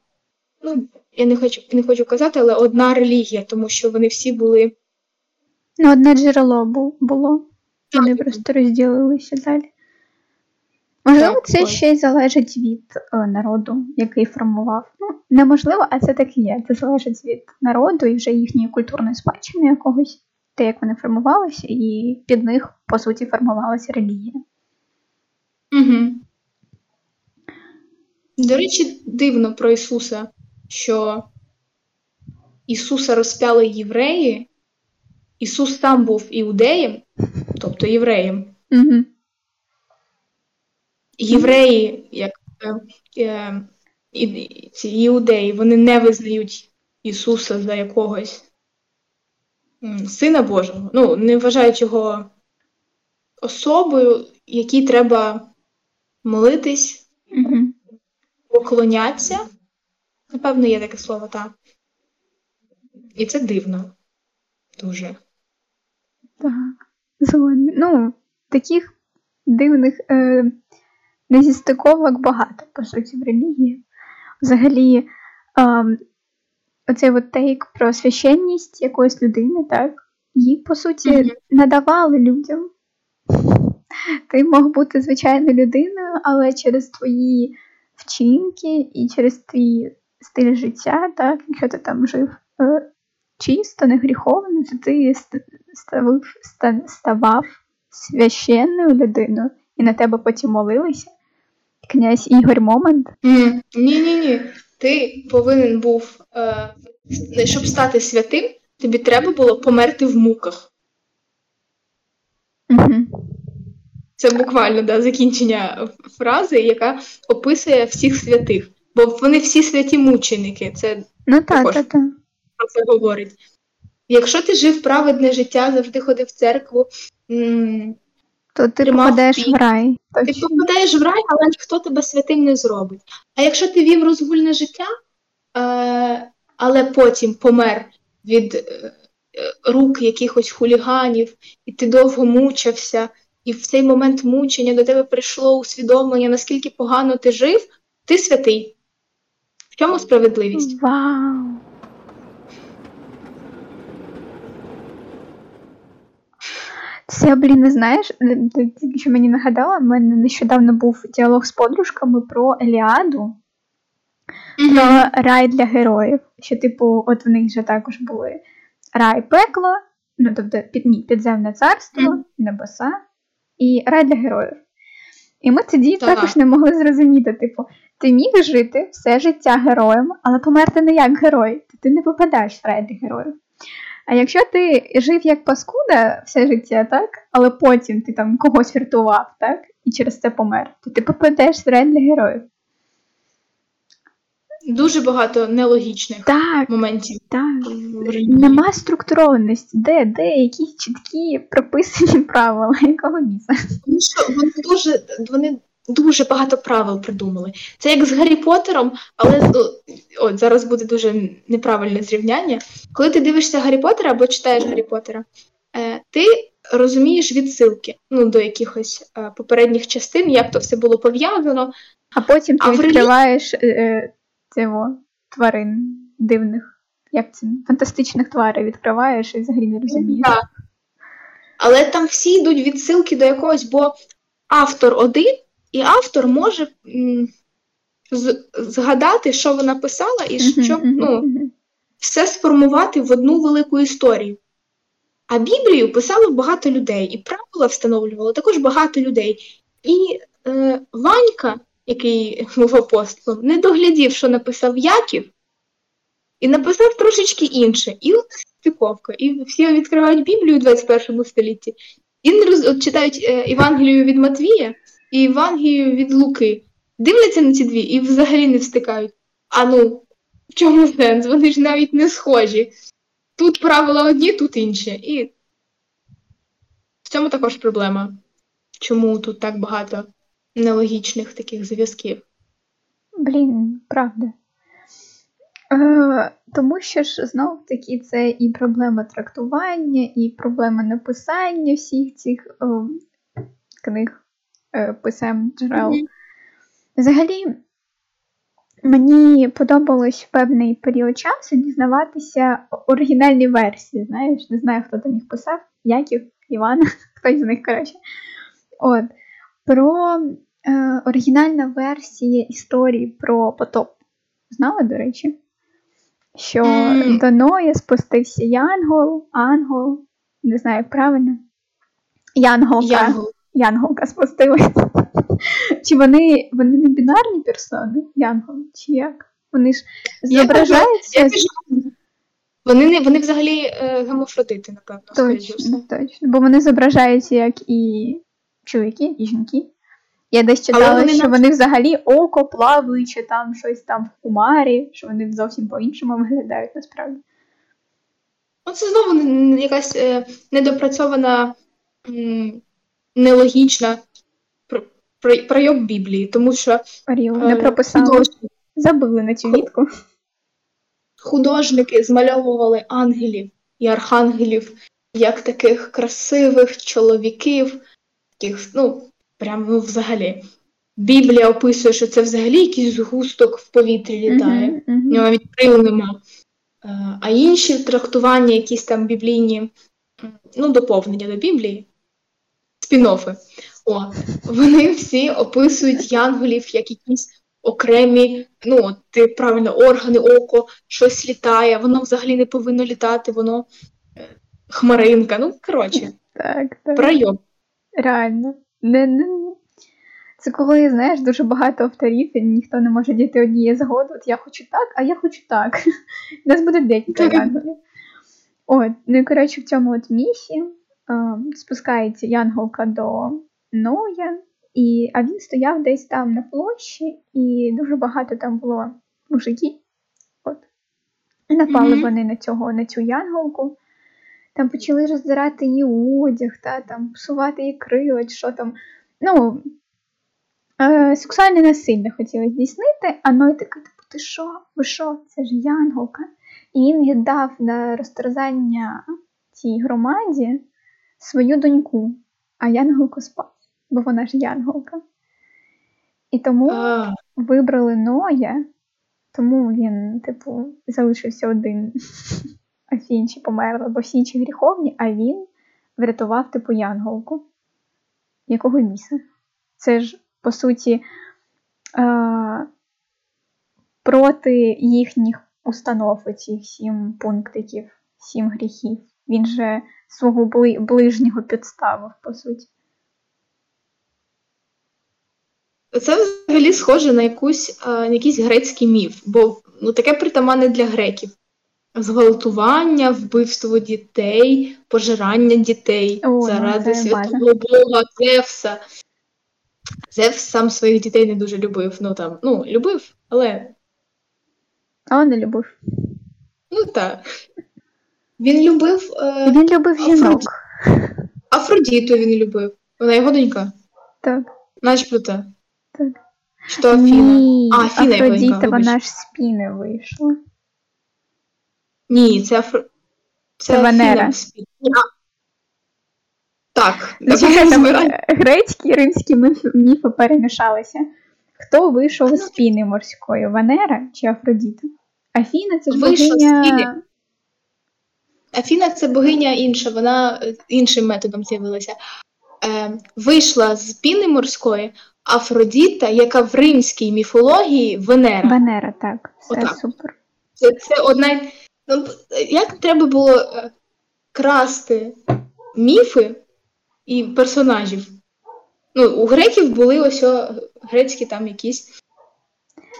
ну, я не хочу, не хочу казати, але одна релігія, тому що вони всі були Ну, одне джерело було. Вони Так. просто розділилися далі. Можливо, Так, це ось. ще й залежить від е, народу, який формував. Ну, неможливо, а це так і є. Це залежить від народу і вже їхньої культурної спадщини якогось, те, як вони формувалися, і під них, по суті, формувалася релігія. Угу. До речі, дивно про Ісуса, що Ісуса розпяли євреї, Ісус сам був іудеєм, тобто євреєм. Угу. Євреї, як е, е, ці іудеї, вони не визнають Ісуса за якогось Сина Божого. Ну, не вважають його особою, якій треба молитись, Угу. поклонятися. Напевно, є таке слово, так. І це дивно. Дуже. Так, згодна. Ну, таких дивних е, незістиковок багато, по суті, в релігії. Взагалі, е, оцей от тейк про священність якоїсь людини, так, її, по суті, Мгм. надавали людям. Ти мог бути звичайною людиною, але через твої вчинки і через твій стиль життя, так, якщо ти там жив е, чисто, не гріховно, то ти ставив, ставав священною людиною, і на тебе потім молилися. Князь Ігор Момент. Ні, ні, ні. Ти повинен був, е, щоб стати святим, тобі треба було померти в муках. Угу. Це буквально да, закінчення фрази, яка описує всіх святих. Бо вони всі святі мученики. Це Ну так, Також. так, так. про це говорить. Якщо ти жив праведне життя, завжди ходив в церкву, м, То ти Тримав пік. в рай. ти попадаєш в рай, але ніхто тебе святим не зробить. А якщо ти вів розгульне життя, е, але потім помер від е, е, рук якихось хуліганів, і ти довго мучився, і в цей момент мучення до тебе прийшло усвідомлення, наскільки погано ти жив, ти святий. В чому справедливість? Вау. Це, блін, не знаєш, тільки що мені нагадала, в мене нещодавно був діалог з подружками про Еліаду, про рай для героїв. Що, типу, от в них же також були рай пекло, ну тобто під, ні, підземне царство, Мгм. небеса і рай для героїв. І ми тоді Так. також не могли зрозуміти, типу, ти міг жити все життя героєм, але померти не як герой, то ти не попадаєш в рай для героїв. А якщо ти жив як паскуда все життя, так, але потім ти там когось врятував, так, і через це помер, то ти попадеш в для героїв. Дуже багато нелогічних Так, моментів. так. Нема структурованості, де, де якісь чіткі прописані правила, якого місця. Вони дуже, вони дуже багато правил придумали. Це як з Гаррі Поттером, але от зараз буде дуже неправильне зрівняння. Коли ти дивишся Гаррі Поттера або читаєш Гаррі Поттера, е, ти розумієш відсилки ну, до якихось е, попередніх частин, як то все було пов'язано. А потім ти А відкриваєш е, е, цього тварин дивних. Як це? Фантастичних тварин відкриваєш і взагалі не розумієш. Так. Але там всі йдуть відсилки до якогось, бо автор один, і автор може згадати, що вона писала, і що ну, все сформувати в одну велику історію. А Біблію писало багато людей, і правила встановлювало також багато людей. І е, Ванька, який був апостолом, не доглядів, що написав Яків, і написав трошечки інше. І стиковка. І всі відкривають Біблію у 21 столітті, і не роз... от читають е, Євангелію від Матвія і Євангелію від Луки. Дивляться на ці дві і взагалі не встикають. А ну, в чому сенс? Вони ж навіть не схожі. Тут правила одні, тут інші. І в цьому також проблема. Чому тут так багато нелогічних таких зв'язків? Блін, правда. Е, тому що ж знов таки це і проблема трактування, і проблема написання всіх цих е, книг, писем джерел. Взагалі, мені подобалось в певний період часу дізнаватися оригінальні версії. Знаєш, не знаю, хто там їх писав, Яків, Іван, хтось з них, коротше. От. Про е, оригінальна версія історії про потоп. Знала, до речі? Що до Ноя спустився Янгол, Ангол, не знаю, як правильно. Янголка. Янгол. Янголка спустилась. Чи вони, вони не бінарні персони? Янгол, чи як? Вони ж Я зображаються. Я вони, не, вони взагалі е, гемофродити, напевно. Точно, точно. Бо вони зображаються як і чоловіки, і жінки. Я десь читала, вони що на- вони взагалі око плаваючи там щось там в хумарі, що вони зовсім по-іншому виглядають насправді. Ну, це знову якась е, недопрацьована, м, нелогічна пр- пр- пройоб Біблії, тому що Оріл не е, прописали. художники, Забили на цю вітку. художники змальовували ангелів і архангелів як таких красивих чоловіків, таких, ну, прям ну, взагалі. Біблія описує, що це взагалі якийсь згусток в повітрі літає. В нього навіть крил нема. Е, А інші трактування, якісь там біблійні, ну, доповнення до Біблії, спін-оффи, о, вони всі описують янголів як якісь окремі, ну, ти правильно, органи, око, щось літає, воно взагалі не повинно літати, воно е, хмаринка. Ну, коротше, Так, так. пройом. Реально. Не, не... Це коли, знаєш, дуже багато авторів, і ніхто не може дійти однієї згоди. От я хочу так, а я хочу так. У нас буде декілька янголів. От, ну і коротше, в цьому от місі е, спускається янголка до Ноя, і, а він стояв десь там на площі, і дуже багато там було мужиків. От. І напали Мгм. вони на цього, на цю янголку. Там почали роздирати її одяг, та, там, псувати її крила, що там. Ну, е, сексуальне насилля хотіли здійснити, а Ной такий, типу, ти що? Ви що? Це ж янголка. І він віддав на розтерзання цій громаді свою доньку, а янголку спас, бо вона ж янголка. І тому А, вибрали Ноя, тому він, типу, залишився один, а всі інші померли, бо всі інші гріховні, а він врятував, типу, янголку. Якого біса? Це ж, по суті, е- проти їхніх установ, оцих сім пунктиків, сім гріхів. Він же свого ближнього підставив, по суті. Це взагалі схоже на якусь, на якийсь грецький міф, бо ну, таке притаманне для греків. Зґвалтування, вбивство дітей, пожирання дітей О, ну, заради святого Бога Зевса. Зевс сам своїх дітей не дуже любив. Ну там, ну, любив, але А не любив. ну так. Він любив е, Він любив жінок. Афродіту, він любив. Вона його донька, Так. начебто. Так. Що Афіна? Ні, А, Афіна його Афродіта, донька, вона вибач. ж з піни вийшла. Ні, це Афро... Це Афіна Венера. Ні, а- Так, Чекай, там збирай. е, грецькі і римські міфи, міфи перемішалися. Хто вийшов з піни морської? Венера чи Афродіта? Афіна це ж Вийшов з богиня... піни. Афіна це богиня інша, вона е, іншим методом з'явилася. Е, вийшла з піни морської Афродіта, яка в римській міфології Венера. Венера, так. Все Отак. супер. Це, це одна. Ну, як треба було е, красти міфи і персонажів? Ну, у греків були ось о, грецькі там якісь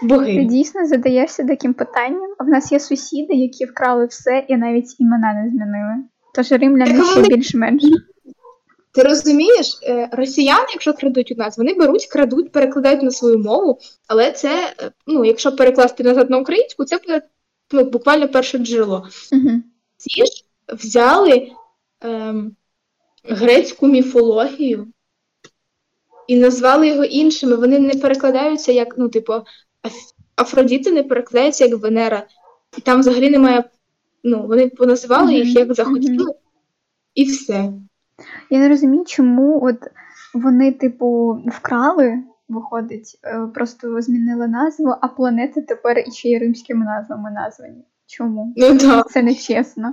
Ти дійсно задаєшся таким питанням. В нас є сусіди, які вкрали все і навіть імена не змінили. Тож римляни Так ще вони- більш-менш. Ти розумієш, е, росіяни, якщо крадуть у нас, вони беруть, крадуть, перекладають на свою мову, але це, е, ну, якщо перекласти назад на українську, це буде ну, буквально перше джерело. Угу. Ці ж взяли ем, грецьку міфологію і назвали його іншими. Вони не перекладаються як, ну, типу, Афродіти не перекладаються як Венера. І там взагалі немає. Ну, вони поназивали їх як захотіли, і все. Я не розумію, чому от вони, типу, вкрали, виходить, е, просто змінили назву, а планети тепер іще й римськими назвами названі. Чому? Ну так. Це нечесно.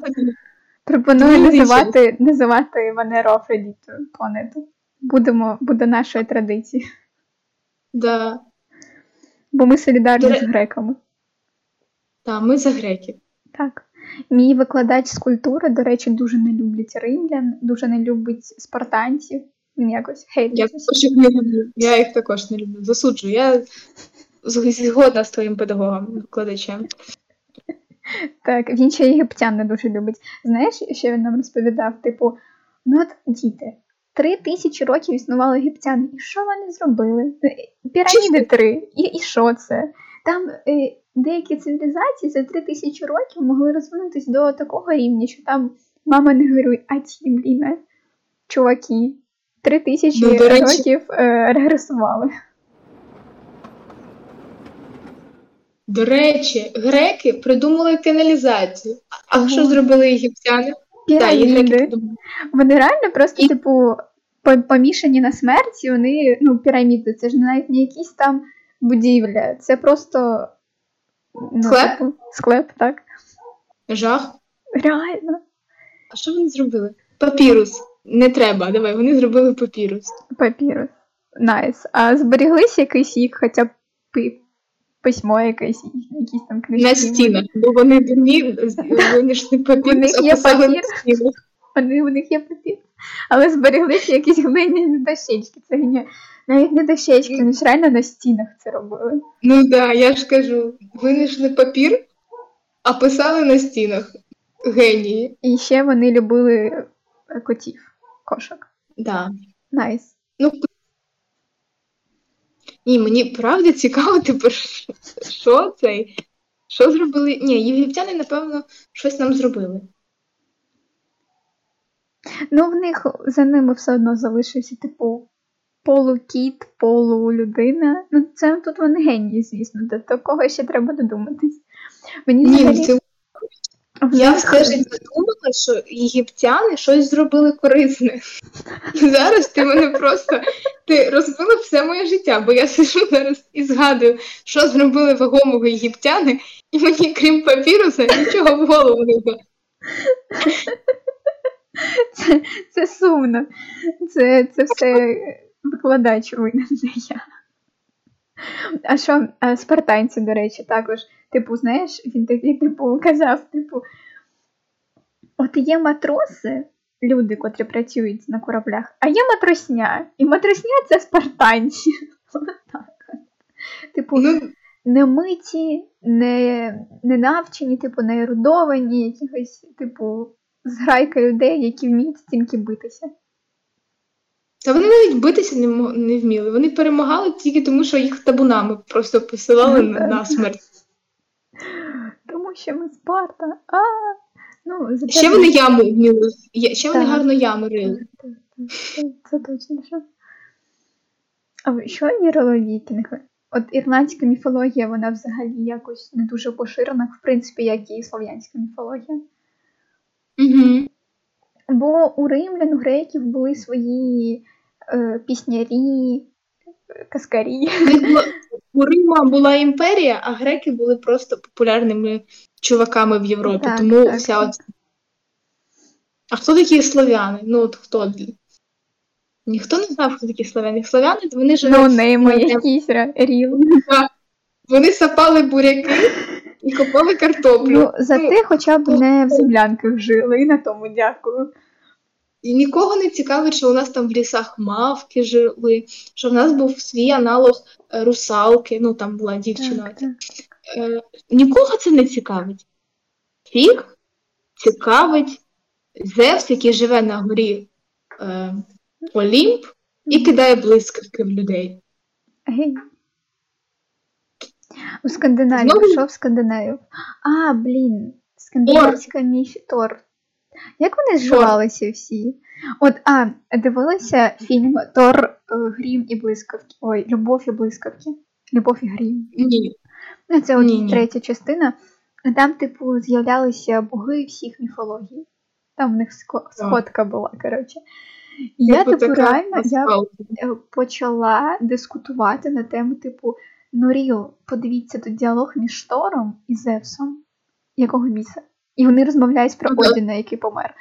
Пропоную Ну, називати, називати Венеру Афродітою планету. Будемо, буде нашою традицією. Да. Бо ми солідарні До з греками. Та, ми за греків. Так. Мій викладач з культури, до речі, дуже не любить римлян, дуже не любить спартанців. Він якось Я також їх не люблю. Я їх також не люблю. Засуджую. Я згодна з твоїм педагогом, викладачем. Так, він ще єгиптян не дуже любить. Знаєш, що він нам розповідав? Типу, ну от діти, три тисячі років існували єгиптяни, і що вони зробили? Піраміди три. І, і що це? там е, деякі цивілізації за три тисячі років могли розвинутися до такого рівня, що там мама не горюй, а ті, блін, чуваки, три тисячі Ну, років е, регресували. До речі, греки придумали каналізацію. А Ого. що зробили єгиптяни? Так, і греки Вони реально просто, І- типу, помішані на смерті, вони, ну, піраміди, це ж навіть не якісь там будівля, це просто ну, Склеп? Склеп, так. Жах. Реально. А що вони зробили? Папірус. Не треба, давай, вони зробили папірус. Папірус. Nice. А зберіглися якийсь їх, хоча б пи- письмо якесь, якісь там книжки. На стінах, бо вони дурні, винайшли У папірус, них а папір. Вони, у них є папір. Але зберіглися якісь глиняні дощечки. Це геніально. Навіть не дощечки, вони ж реально на стінах це робили. Ну так, да, я ж кажу, винайшли папір, а писали на стінах. Генії. І ще вони любили е, котів, кошок. Да. Nice. Ну, ні, мені правда цікаво тепер, що- що цей. Що зробили? Ні, єгиптяни, напевно, щось нам зробили. Ну, в них за ними все одно залишився, типу, полукіт, полулюдина. Ну, це тут вони генії, звісно, до такого ще треба додуматись. Мені Ні, взагалі це в я них- все думала, що єгиптяни щось зробили корисне. І зараз ти мене просто ти розбила все моє життя, бо я сижу зараз і згадую, що зробили вагомого єгиптяни, і мені, крім папіруса, нічого в голову не йде. Це, це сумно. Це, це все викладач винен, не я. А що, спартанці, до речі, також, типу, знаєш, він такий, типу, казав, типу, от є матроси, люди, котрі працюють на кораблях, а є матросня. І матросня це спартанці. Отак. от. Типу, Ну, не миті, не, не навчені, типу, не ерудовані, якихось, типу, зграйка людей, які вміють стільки битися. Та вони навіть битися не, не вміли. Вони перемагали тільки тому, що їх табунами просто посилали на, на смерть. Тому що ми Спарта. А, ну, зате Ще вони яму вміли. Ще вони Так. гарно ями рили. Так, так, так, Це точно що. А ви- що вікінги? От ірландська міфологія, вона взагалі якось не дуже поширена, в принципі, як і слов'янська міфологія. Угу. Бо у римлян, у греків були свої е, піснярі, каскарі. У Рима була імперія, а греки були просто популярними чуваками в Європі. Так, тому так. вся от... А хто такі слов'яни? Ну от хто? Ніхто не знав, хто такі слов'яни. Слов'яни вони живуть. Ну, на- якісь ріл. Вони сапали буряки і копали картоплю. Ну, зате хоча б не в землянках жили, і на тому дякую. І нікого не цікавить, що у нас там в лісах мавки жили, що в нас був свій аналог е, русалки, ну там була дівчина. Так, так. Е, нікого це не цікавить. Всіх цікавить Зевс, який живе на горі е, Олімп і кидає блискавки в людей. У Скандинавії, Знову? що в Скандинавію? А, блін, скандинавська міф Тор. Як вони зживалися всі? От, а, дивилися фільм Тор е, Грім і блискавки. Ой, Любов і блискавки. Любов і грім. Ні. Ну, це от третя частина. Там, типу, з'являлися боги всіх міфологій. Там в них сходка була, коротше. І я, Типу, типу, реально я е, почала дискутувати на тему, типу, ну Ріо, подивіться тут діалог між Тором і Зевсом. Якого міса? І вони розмовляють про Ну. Одіна, який помер.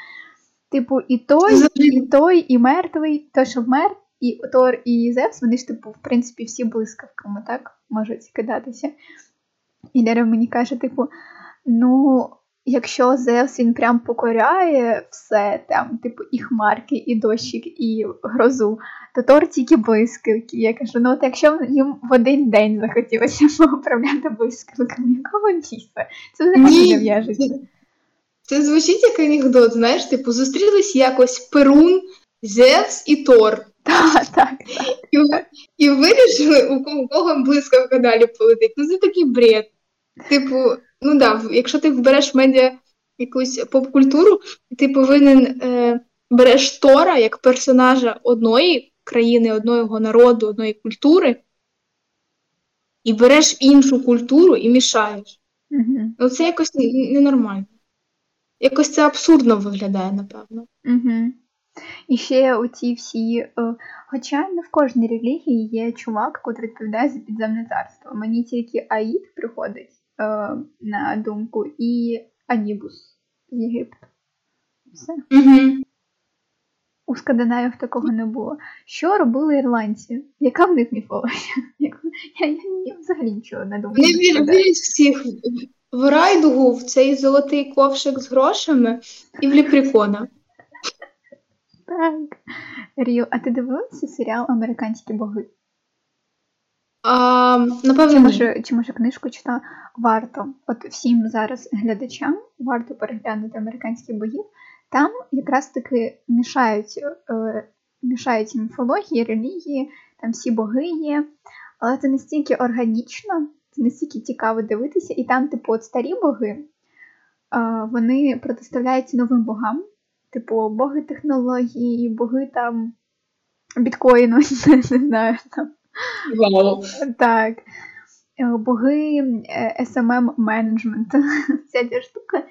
Типу, і той, і той, і мертвий, той, що вмер, і Тор, і Зевс, вони ж, типу, в принципі, всі блискавками, так, можуть кидатися. І Лера мені каже, типу, ну, якщо Зевс він прям покоряє все, там, типу, і хмарки, і дощик, і грозу, то Тор тільки блискавки. Я кажу, ну от якщо їм в один день захотілося управляти блискавками, якого місця? Це взагалі не в'яжеться. Це звучить як анекдот, знаєш, типу, зустрілись якось Перун, Зевс і Тор. Так, так. І, і вирішили, у кого блискавка далі полетить. Ну це такий бред. Типу, ну да, якщо ти вбереш в медіа якусь поп-культуру, ти повинен е, береш Тора як персонажа одної країни, одного народу, одної культури, і береш іншу культуру і мішаєш. Угу. Ну це якось ненормально. Якось це абсурдно виглядає, напевно. Угу. І ще оці всі. Е, хоча не в кожній релігії є чувак, який відповідає за підземне царство. Мені тільки Аїд приходить на думку, і Анібус з Єгипту. Все. Угу. У скандинавів такого не було. Що робили ірландці? Яка в них міфологія? Я, я, я взагалі нічого не думаю. Вони вірять всіх в райдугу, в цей золотий ковшик з грошами і в ліпрікона. Так. Ріо, а ти дивилася серіал Американські боги? А, Напевно, чи може, чи може книжку читала? Варто. От всім зараз глядачам варто переглянути американських богів. Там якраз таки мішають, е, мішаються міфології, релігії, там всі боги є. Але це настільки органічно, це настільки цікаво дивитися, і там, типу, от старі боги, е, вони протиставляються новим богам, типу, боги технології, боги там біткоїну, не знаю там. Вау. Так. Е, Боги SMM менеджменту. Ця ця штука.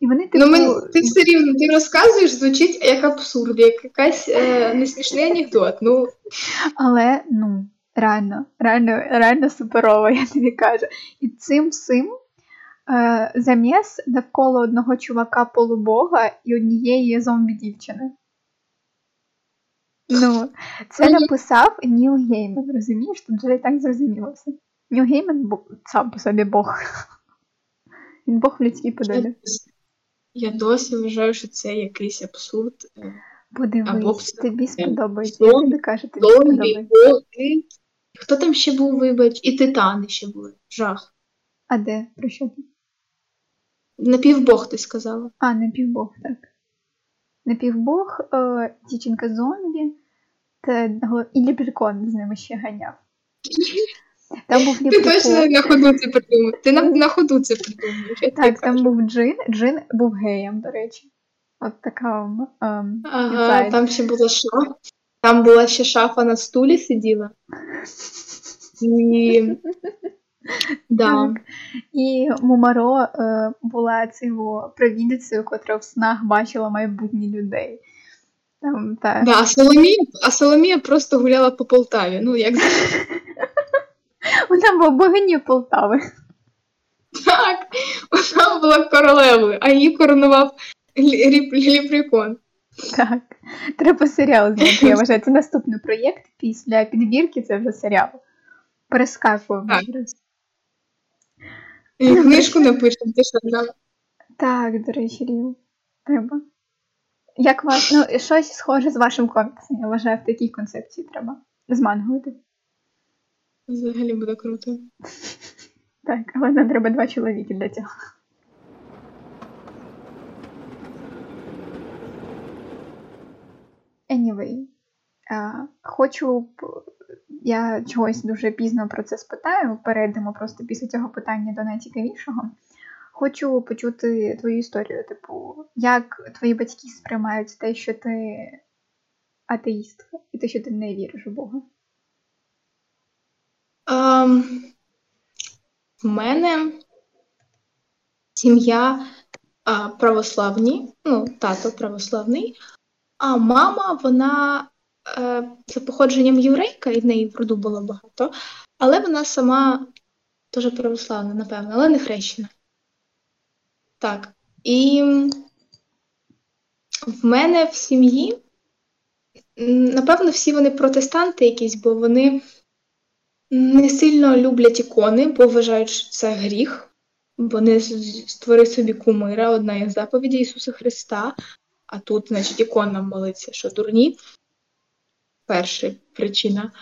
І вони типу. Ну, мені ти все рівно ти розказуєш, звучить як абсурд, як якась е, несмішний анекдот. Ну, Але ну, реально, реально, реально суперово, я тобі кажу. І цим всім е, заміс навколо одного чувака полубога і однієї зомбі-дівчини. Ну, це написав Ніл Гейман, розумієш? Тут вже і так зрозуміло все. Ніл Гейман сам по собі Бог. Він Бог в людській подобі. я досі вважаю, що це якийсь абсурд. Е, Або Подивись, тобі е, сподобається. Я тобі кажу, тобі сподобається. Хто там ще був, вибач? І титани ще були. Жах. А де? Про що ти? Напівбог ти сказала. А, напівбог, так. Напівбог, е, дівчинка зомбі та і ліпрекон з ними ще ганяв. Там був Ти точно на ходу це придумав. Ти на, на ходу це придумаєш. Так, там був джин. Джин був геєм, до речі. От така. ем, Ага, інсайд. там ще була шафа. Там була ще шафа на стулі сиділа. І... Да. Так. І Мумаро е, була цього провідницею, котра в снах бачила майбутнє людей. Там, та. Да, а Соломія, а Соломія просто гуляла по Полтаві. Ну, як Вона була богинею Полтави. так, вона була королевою, а її коронував лі- ріп- ліпрекон. Так. Треба серіал зняти. Я вважаю, це наступний проєкт після підбірки, це вже серіал. Перескакуємо. Так. І книжку напишемо, ти що да? Так, до речі. Треба. Як вас, ну, щось схоже з вашим коміксом. Я вважаю, в такій концепції треба змангувати. Взагалі буде круто. Так, але нам треба два чоловіки для цього. Anyway, а, хочу. Я чогось дуже пізно про це спитаю. Перейдемо просто після цього питання до найцікавішого. Хочу почути твою історію. Типу, як твої батьки сприймають те, що ти атеїстка, і те, що ти не віриш у Бога. Ем, в мене сім'я а, православні, ну, тато православний, а мама, вона е, за походженням єврейка, і в неї в роду було багато, але вона сама теж православна, напевно, але не хрещена. Так. І в мене в сім'ї, напевно, всі вони протестанти якісь, бо вони не сильно люблять ікони, бо вважають, що це гріх. Вони створили собі кумира, одна із заповідей Ісуса Христа, а тут, значить, іконам молиться, що дурні. Перша причина.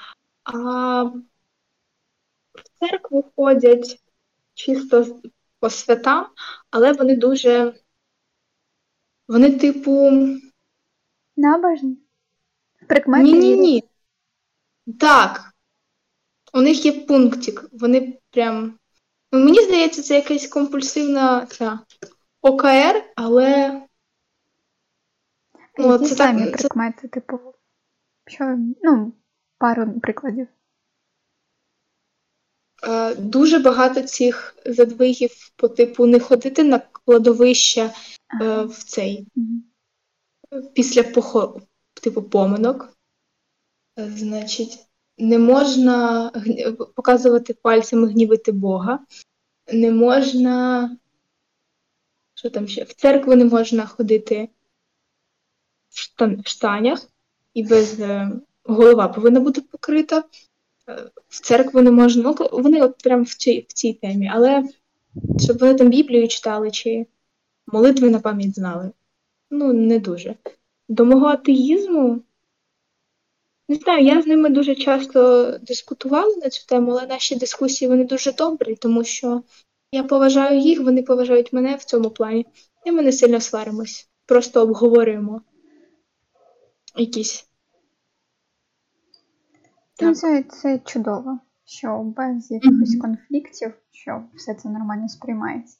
А в церкву ходять чисто по святам, але вони дуже. Вони, типу, Набожні? Прикмети Ні, ні, ні. Так. У них є пунктик. Вони прям. Ну, мені здається, це якась компульсивна ця ОКР, але. Ну, це так, самі це прикмети, типу, що, ну, пару прикладів. Е, Дуже багато цих задвигів по типу не ходити на кладовище е, Ага. в цей після похо... типу поминок. Е, Значить, не можна гні- показувати пальцем і гнівити Бога. Не можна. Що там ще? В церкву не можна ходити в штанях і без голова повинна бути покрита. В церкву не можна. Ну, вони от прям в цій, в цій темі. Але щоб вони там Біблію читали чи молитви на пам'ять знали. Ну, не дуже. До мого атеїзму. Не знаю, я з ними дуже часто дискутувала на цю тему, але наші дискусії вони дуже добрі, тому що я поважаю їх, вони поважають мене в цьому плані. І ми не сильно сваримось. Просто обговорюємо якісь. Ну, Так. це, це чудово, що без якихось Мгм. конфліктів, що все це нормально сприймається.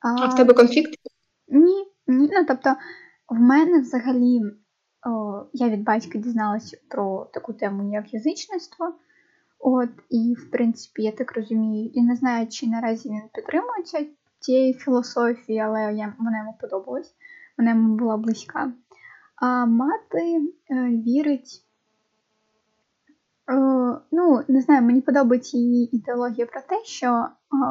А в тебе конфлікт? Ні, ні. Ну, тобто, в мене взагалі о, я від батька дізналася про таку тему, як язичництво. От, і, в принципі, я так розумію, я не знаю, чи наразі він підтримується цієї філософії, але я, вона йому подобалась, вона йому була близька. А мати е, вірить. Е, ну, не знаю, мені подобається її ідеологія про те, що е,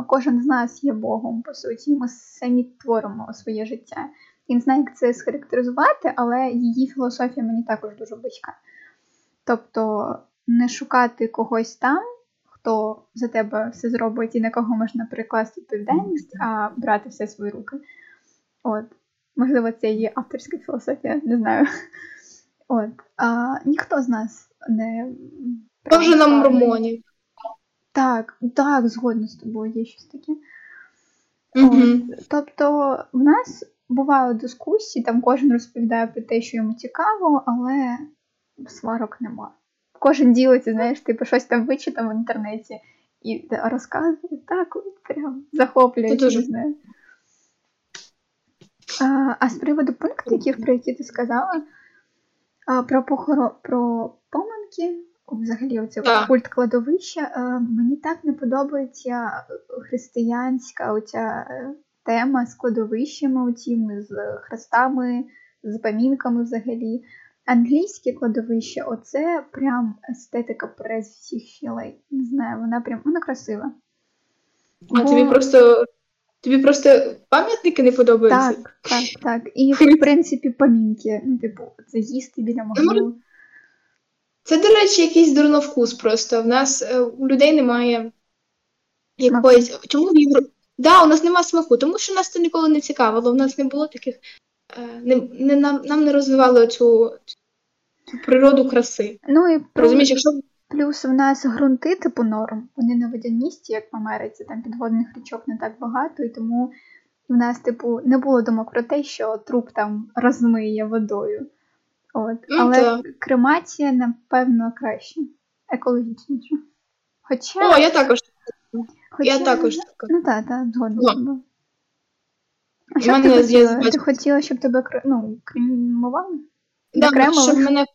кожен з нас є Богом, по суті, ми самі творимо своє життя. Не знаю, як це схарактеризувати, але її філософія мені також дуже близька. Тобто, не шукати когось там, хто за тебе все зробить і на кого можна перекласти відповідальність, а брати все свої руки. От. Можливо, це її авторська філософія, не знаю. От. А, ніхто з нас не. Може на мормонів. Так, так, згодна з тобою, є щось таке. Угу. От, тобто, в нас бувають дискусії, там кожен розповідає про те, що йому цікаво, але сварок нема. Кожен ділиться, знаєш, типу щось там вичитав в інтернеті і розказує так, прям захоплюється, Це дуже- не знаю. А, а з приводу пунктиків, про які ти сказала, а, про похоро... про поминки, взагалі оце Так. культ кладовища, е, мені так не подобається християнська оця е, тема з кладовищами, оціми, з хрестами, з памінками взагалі. Англійське кладовище, оце прям естетика през всіх щілей. Не знаю, вона прям вона красива. А Бо- тобі просто. Тобі просто пам'ятники не подобаються? Так, так, так. І в принципі памінки. Ну, типу, це їсти біля могили. Це, до речі, якийсь дурновкус просто. В нас е, у людей немає якоїсь. Чому в Євро... Да, у нас немає смаку, тому що нас це ніколи не цікавило. У нас не було таких. е, Не, не, нам, нам не розвивали цю природу краси. Ну і Розумієш, якщо плюс в нас ґрунти, типу норм, вони не водяністі, як в Америці, там підводних річок не так багато, і тому в нас, типу, не було думок про те, що труп там розмиє водою. От. Ну, Але так. кремація, напевно, краще, екологічніше. Хоча, О, я також. хоча Я також така. Ну так, так, згодна Ну. А що ти хотіла? Ти хотіла, щоб тебе ну, кремували? Да, щоб мене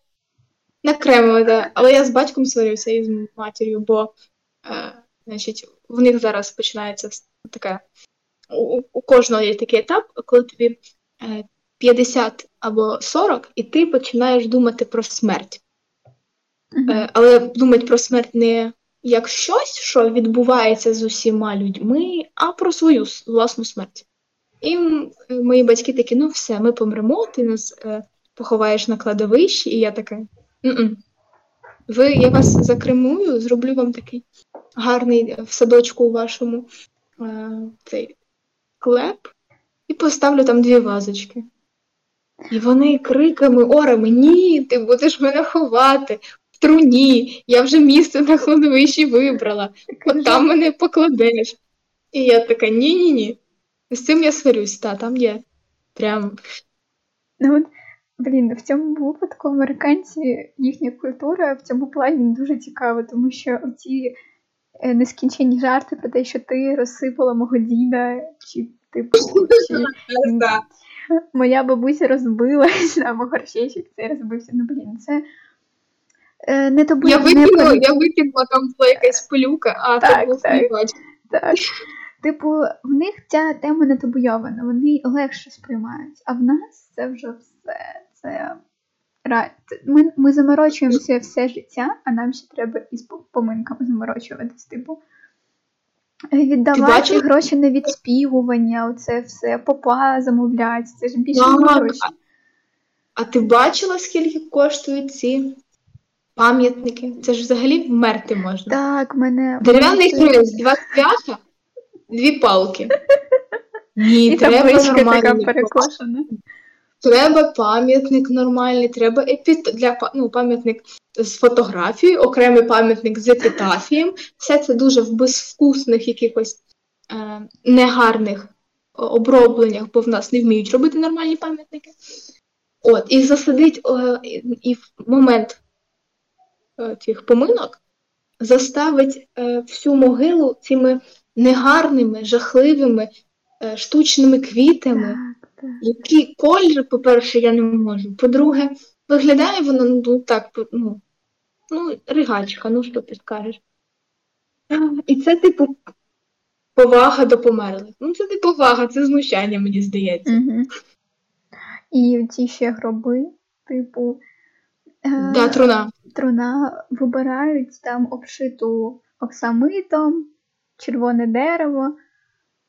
накремили, да. Але я з батьком сварився і з матір'ю, бо е, значить, в них зараз починається таке. У, у кожного є такий етап, коли тобі е, 50 або 40, і ти починаєш думати про смерть. Е, але думати про смерть не як щось, що відбувається з усіма людьми, а про свою власну смерть. І мої батьки такі: ну все, ми помремо, ти нас е, поховаєш на кладовищі, і я така. «М-м. Ви, я вас закремую, зроблю вам такий гарний е, в садочку у вашому е, цей клеп, і поставлю там дві вазочки. І вони криками, орами, ні, ти будеш мене ховати в труні, я вже місце на кладовищі вибрала, от там мене покладеш. І я така, ні-ні-ні. З цим я сварюсь, та, там є. Прям. Ну, Блін, в цьому випадку американці, їхня культура в цьому плані дуже цікава, тому що ці е, нескінчені жарти про те, що ти розсипала мого діда, чи типу, чи моя бабуся розбилась, а мого горщичок цей розбився. Ну, блін, це е, не тобі. Я викинула, я викинула там була якась пилюка, а Так, так. Так. Типу, в них ця тема не табуйована, вони легше сприймають, а в нас це вже все. Це Ми, ми заморочуємося все життя, а нам ще треба із по- поминками заморочуватись. Типу. Віддавати гроші на відспівування, оце все, попа замовлять, це ж більше гроші. а- А ти бачила, скільки коштують ці пам'ятники? Це ж взагалі вмерти можна. Так, мене. Дерев'яний хрест, два цвяха, дві палки. Ні, І треба така перекошена. Треба пам'ятник нормальний, треба епіт... для ну, пам'ятник з фотографією, окремий пам'ятник з епітафієм. Все це дуже в безвкусних якихось е, негарних обробленнях, бо в нас не вміють робити нормальні пам'ятники. От, і засадить е, і, в момент е, цих поминок заставить е, всю могилу цими негарними, жахливими, е, штучними квітами. Який колір, по-перше, я не можу. По-друге, виглядає воно ну так, ну, ну, ригачка, ну що ти скажеш. І це, типу, повага до померлих. Ну, це не повага, це знущання, мені здається. Угу. І ці ще гроби, типу. е, Да, труна. труна вибирають там обшиту оксамитом, червоне дерево,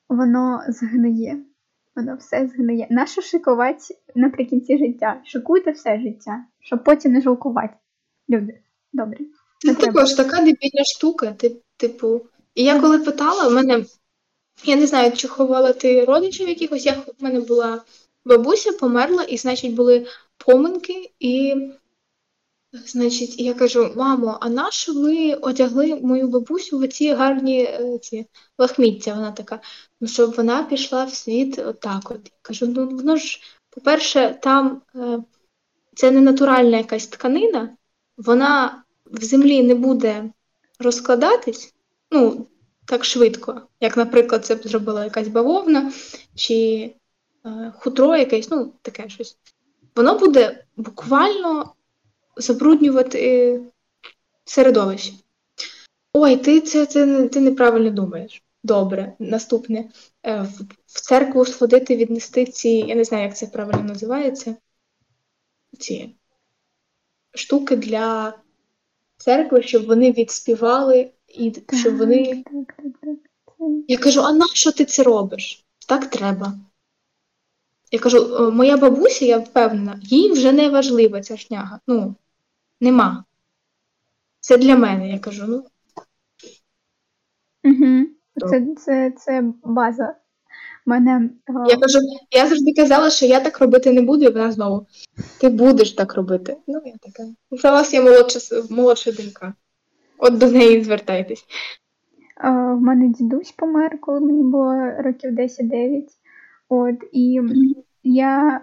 воно згниє. Воно все згниє. Нащо шикувати наприкінці життя? Шикуйте все життя, щоб потім не жалкувати. Люди, добре. Це також така дебільна штука. Ти, типу, і я коли питала, в мене, я не знаю, чи ховала ти родичів якихось, я, в мене була бабуся, померла, і, значить, були поминки, і, значить, я кажу, мамо, а на що ви одягли мою бабусю в ці гарні е, ці лахміття? Вона така, ну, щоб вона пішла в світ отак от. Я кажу, ну воно ж, по-перше, там е, це не натуральна якась тканина, вона в землі не буде розкладатись, ну, так швидко, як, наприклад, це б зробила якась бавовна чи е, хутро якесь, ну, таке щось. Воно буде буквально забруднювати середовище. Ой, ти це, не- ти неправильно думаєш. Добре, наступне. Е, в, церкву сходити, віднести ці, я не знаю, як це правильно називається. Ці штуки для церкви, щоб вони відспівали і щоб вони. Я кажу, а нащо ти це робиш? Так треба. Я кажу, «Е, моя бабуся, я впевнена, їй вже не важлива ця шняга. Ну, нема. Це для мене. Я кажу, ну, Угу. Це, це, це база. Мене е, я кажу, я завжди казала, що я так робити не буду, і вона знову. Ти будеш так робити. Ну, я така. За вас є молодша, молодша донька. От до неї звертайтесь. А, В мене дідусь помер, коли мені було років 10-9. От, і я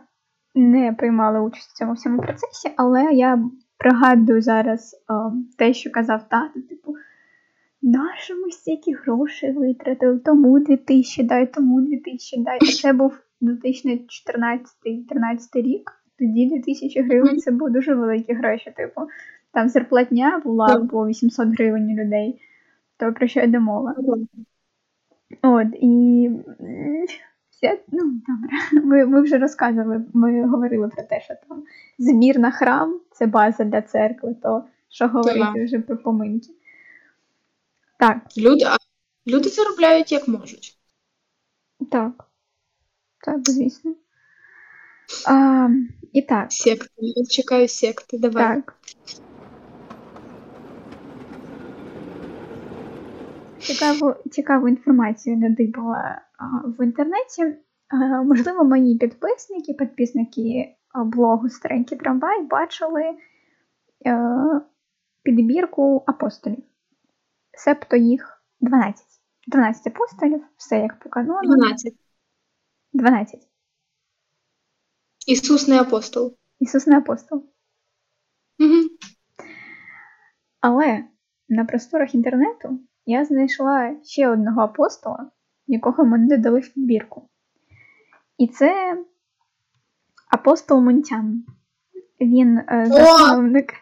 не приймала участь в цьому всьому процесі, але я пригадую зараз а, те, що казав тато, типу, нащо ми стільки грошей витратили, тому 2000 дай, тому 2000 дай. І це був 2014-13 рік. Тоді 2000 гривень це був дуже великі гроші. Типу, там зарплатня була по 800 гривень у людей. То про що йде мова? От, і все, ну, добре. Ми, ми вже розказували, ми говорили про те, що там збір на храм це база для церкви, то що говорити вже про поминки. Так, Люди, люди заробляють як можуть. так. Так, звісно. А, і так, Секти. Я чекаю секти. Давай. так. Цікаву, цікаву інформацію надибала в інтернеті. Можливо, мої підписники, підписники блогу Старенький трамвай бачили е, підбірку апостолів. Себто їх 12. 12 апостолів, все як по канону. 12. 12. Ісус не апостол. Ісус не апостол. Угу. Але на просторах інтернету я знайшла ще одного апостола, якого ми додали в підбірку. І це апостол Монтян. Він е, засновник,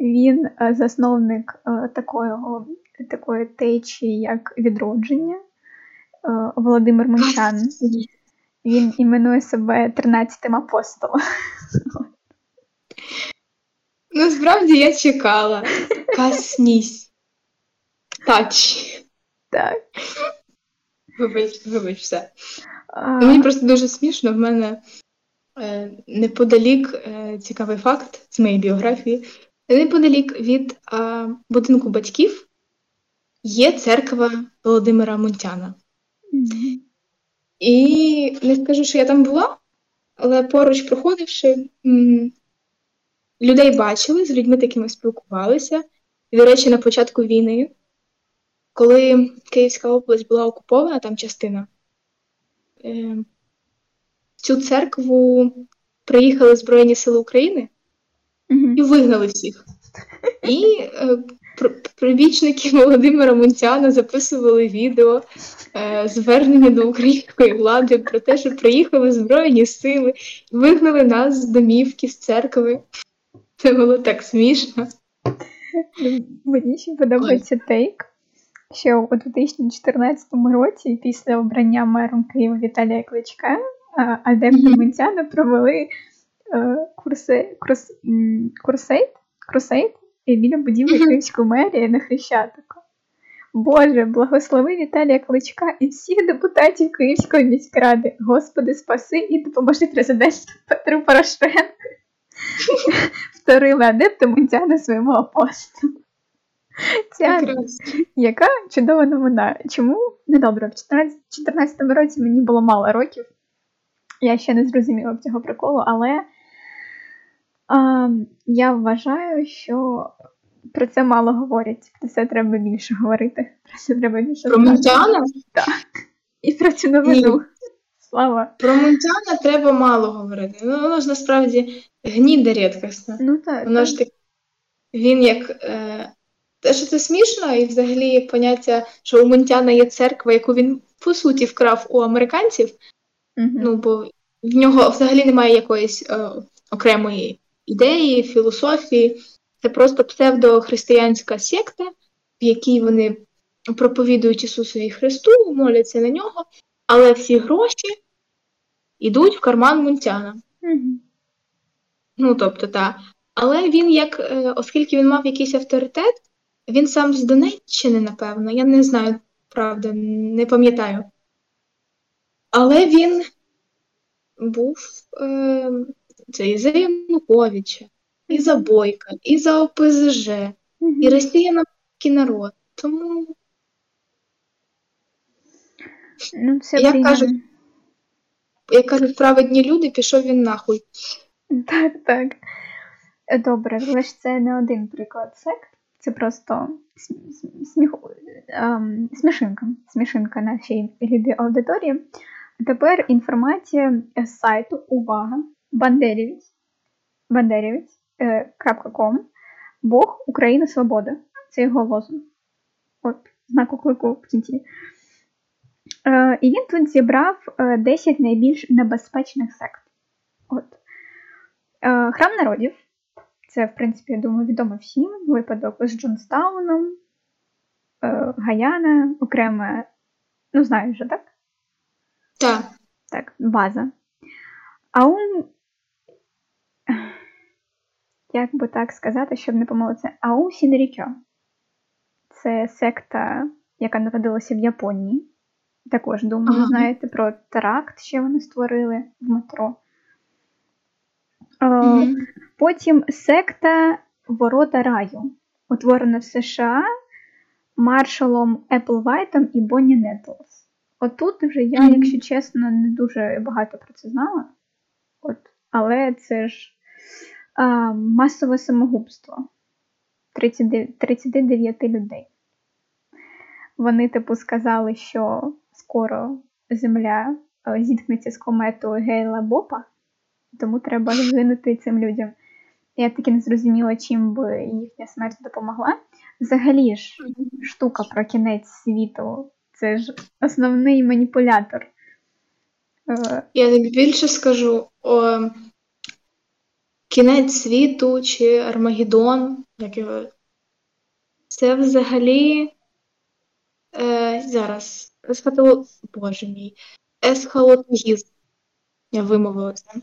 він е, засновник е, такого, такої течії, як відродження. Володимир Монтян. Він іменує себе 13-тим апостолом. Насправді я чекала. Каснись. Тач. Так. Вибач, вибач все. А, Мені просто дуже смішно, в мене е, неподалік е, цікавий факт з моєї біографії. Неподалік від е, будинку батьків є церква Володимира Мунтяна. І не скажу, що я там була, але поруч проходивши, м, людей бачили, з людьми такими спілкувалися. І, до речі, на початку війни, коли Київська область була окупована, там частина, е, в цю церкву приїхали Збройні Сили України і вигнали всіх. І е, прибічники Володимира Мунтяна записували відео е, звернення до української влади про те, що приїхали Збройні сили вигнали нас з домівки, з церкви. Це було так смішно. Мені ще подобається тейк, що у 2014 році, після обрання мером Києва Віталія Кличка, адепти Мгм. Провели е, курси, курс, м, курсейд, біля будівлі Київської мерії на Хрещатику. Боже, благослови Віталія Кличка і всіх депутатів Київської міськради. Господи, спаси і допоможи президенту Петру Порошенку. Вторили адепти Мунтяна своєму апостолу. Ця яка чудова новина. Чому? Ну добре, в 2014 році мені було мало років. Я ще не зрозуміла цього приколу, але а, я вважаю, що про це мало говорять. Про це треба більше говорити. Про це треба більше Про знати. Мунтяна? І про цю новину. Слава. Про Мунтяна треба мало говорити. Ну, воно ж насправді гніда рідкісна. Ну так. Воно ж так, він як. Е, те, що це смішно, і взагалі поняття, що у Мунтяна є церква, яку він по суті вкрав у американців. Мгм. Ну, бо в нього взагалі немає якоїсь е, окремої ідеї, філософії. Це просто псевдохристиянська секта, в якій вони проповідують Ісусові Христу, моляться на нього, але всі гроші йдуть в карман Мунтяна. Мгм. Ну, тобто, так. Але він, як, е, оскільки він мав якийсь авторитет, він сам з Донеччини, напевно, я не знаю, правда, не пам'ятаю. Але він був е, це і за Януковича, і за Бойка, і за ОПЗЖ, і Росія на народ. Тому Ну, це Як кажуть, як кажуть праведні люди, пішов він нахуй. Так, так. Добре, але ж це не один приклад сект, це просто см- см- ем, смішинка, смішинка нашій любій аудиторії. Тепер інформація з сайту Увага Бандерівець, Бандерівець, е. Бог, Україна, Свобода. Це його лозунг. От, знак оклику в кінці. Е, і він тут зібрав е, 10 найбільш небезпечних сект. От. Е, Храм народів. Це, в принципі, я думаю, відомо всім. Випадок з Джонстауном, е, Гаяна, окреме, ну, знаєш вже, так? Так. Так, база. Аум. Як би так сказати, щоб не помилитися? Аум Сінрікьо. Це секта, яка народилася в Японії. Також, думаю, Ага. знаєте про теракт, що вони створили в метро. Мгм. Потім секта Ворота раю, утворена в США маршалом Еплвайтом і Бонні Нетлс. Отут вже я, Мгм. якщо чесно, не дуже багато про це знала. От, але це ж а, масове самогубство 39, 39 людей. Вони, типу, сказали, що скоро Земля е, зіткнеться з кометою Гейла Бопа. Тому треба гинути цим людям. Я таки не зрозуміла, чим би їхня смерть допомогла. Взагалі ж, штука про кінець світу це ж основний маніпулятор. Е, Я тобі більше скажу: о, кінець світу чи Армагеддон, як його. Це взагалі е, зараз есхатолог... Боже мій, есхалотогізм. Я вимовила це.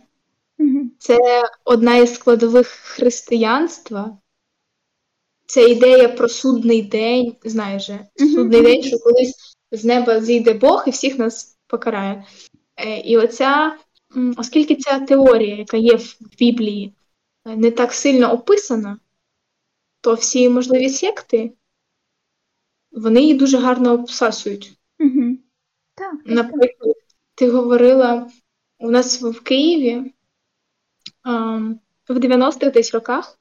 Це одна із складових християнства. Це ідея про судний день, знаєш, же, судний день, що колись з неба зійде Бог і всіх нас покарає. Е, і оця, оскільки ця теорія, яка є в Біблії, е, не так сильно описана, то всі можливі секти, вони її дуже гарно обсасують. Так, Наприклад, ти говорила у нас в Києві в 90-х десь роках.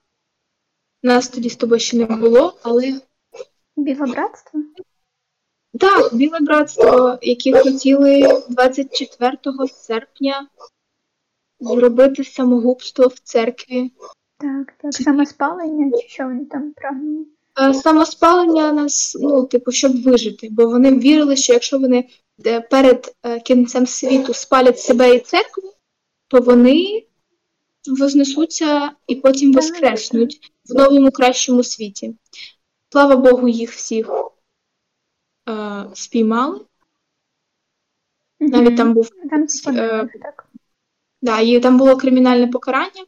Нас тоді з тобою ще не було, але. Біле братство? Так, біле братство, які хотіли 24 серпня зробити самогубство в церкві. Так, так, самоспалення, чи що вони там прагнули? Е, самоспалення нас, ну, типу, щоб вижити, бо вони вірили, що якщо вони е, перед е, кінцем світу спалять себе і церкву, то вони вознесуться і потім воскреснуть в новому кращому світі. Слава Богу, їх всіх е, спіймали. Навіть там був там, е, так. Да, і там було кримінальне покарання,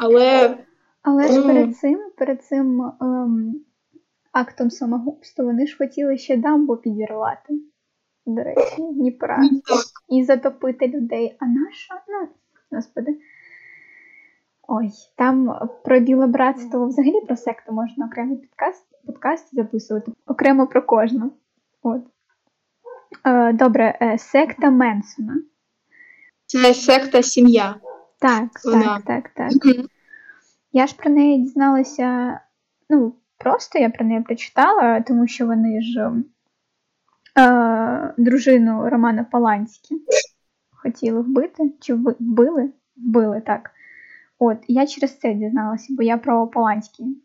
але. Але ж перед цим перед цим ем, актом самогубства вони ж хотіли ще дамбу підірвати, до речі, Дніпра. І затопити людей. А наша? Ну, господи. Ой, там про біле братство взагалі про секту можна окремий підкаст, подкаст записувати, окремо про кожну. От. Е, Добре, е, секта Менсона. Це секта сім'я. Так, Вона. так, так, так. Я ж про неї дізналася, ну, просто я про неї прочитала, тому що вони ж е, дружину Романа Паланські хотіли вбити, чи вбили? Вбили, так. От, я через це дізналася, бо я про Поланський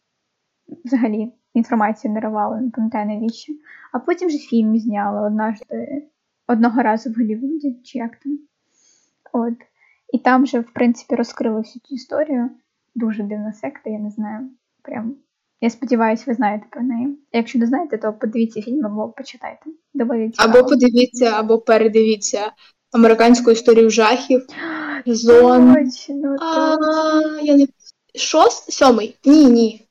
взагалі інформацію не давала, не пам'ятаю навіщо. А потім же фільм зняли однажды, одного разу в Голлівуді, чи як там. От. І там же, в принципі, розкрили всю цю історію. Дуже дивна секта, я не знаю. Прям. Я сподіваюся, ви знаєте про неї. Якщо не знаєте, то подивіться фільм або почитайте. Доволі Або подивіться, або передивіться американську історію жахів. Зон. Точно, а, я не... Шост? Сьомий. Ні, ні.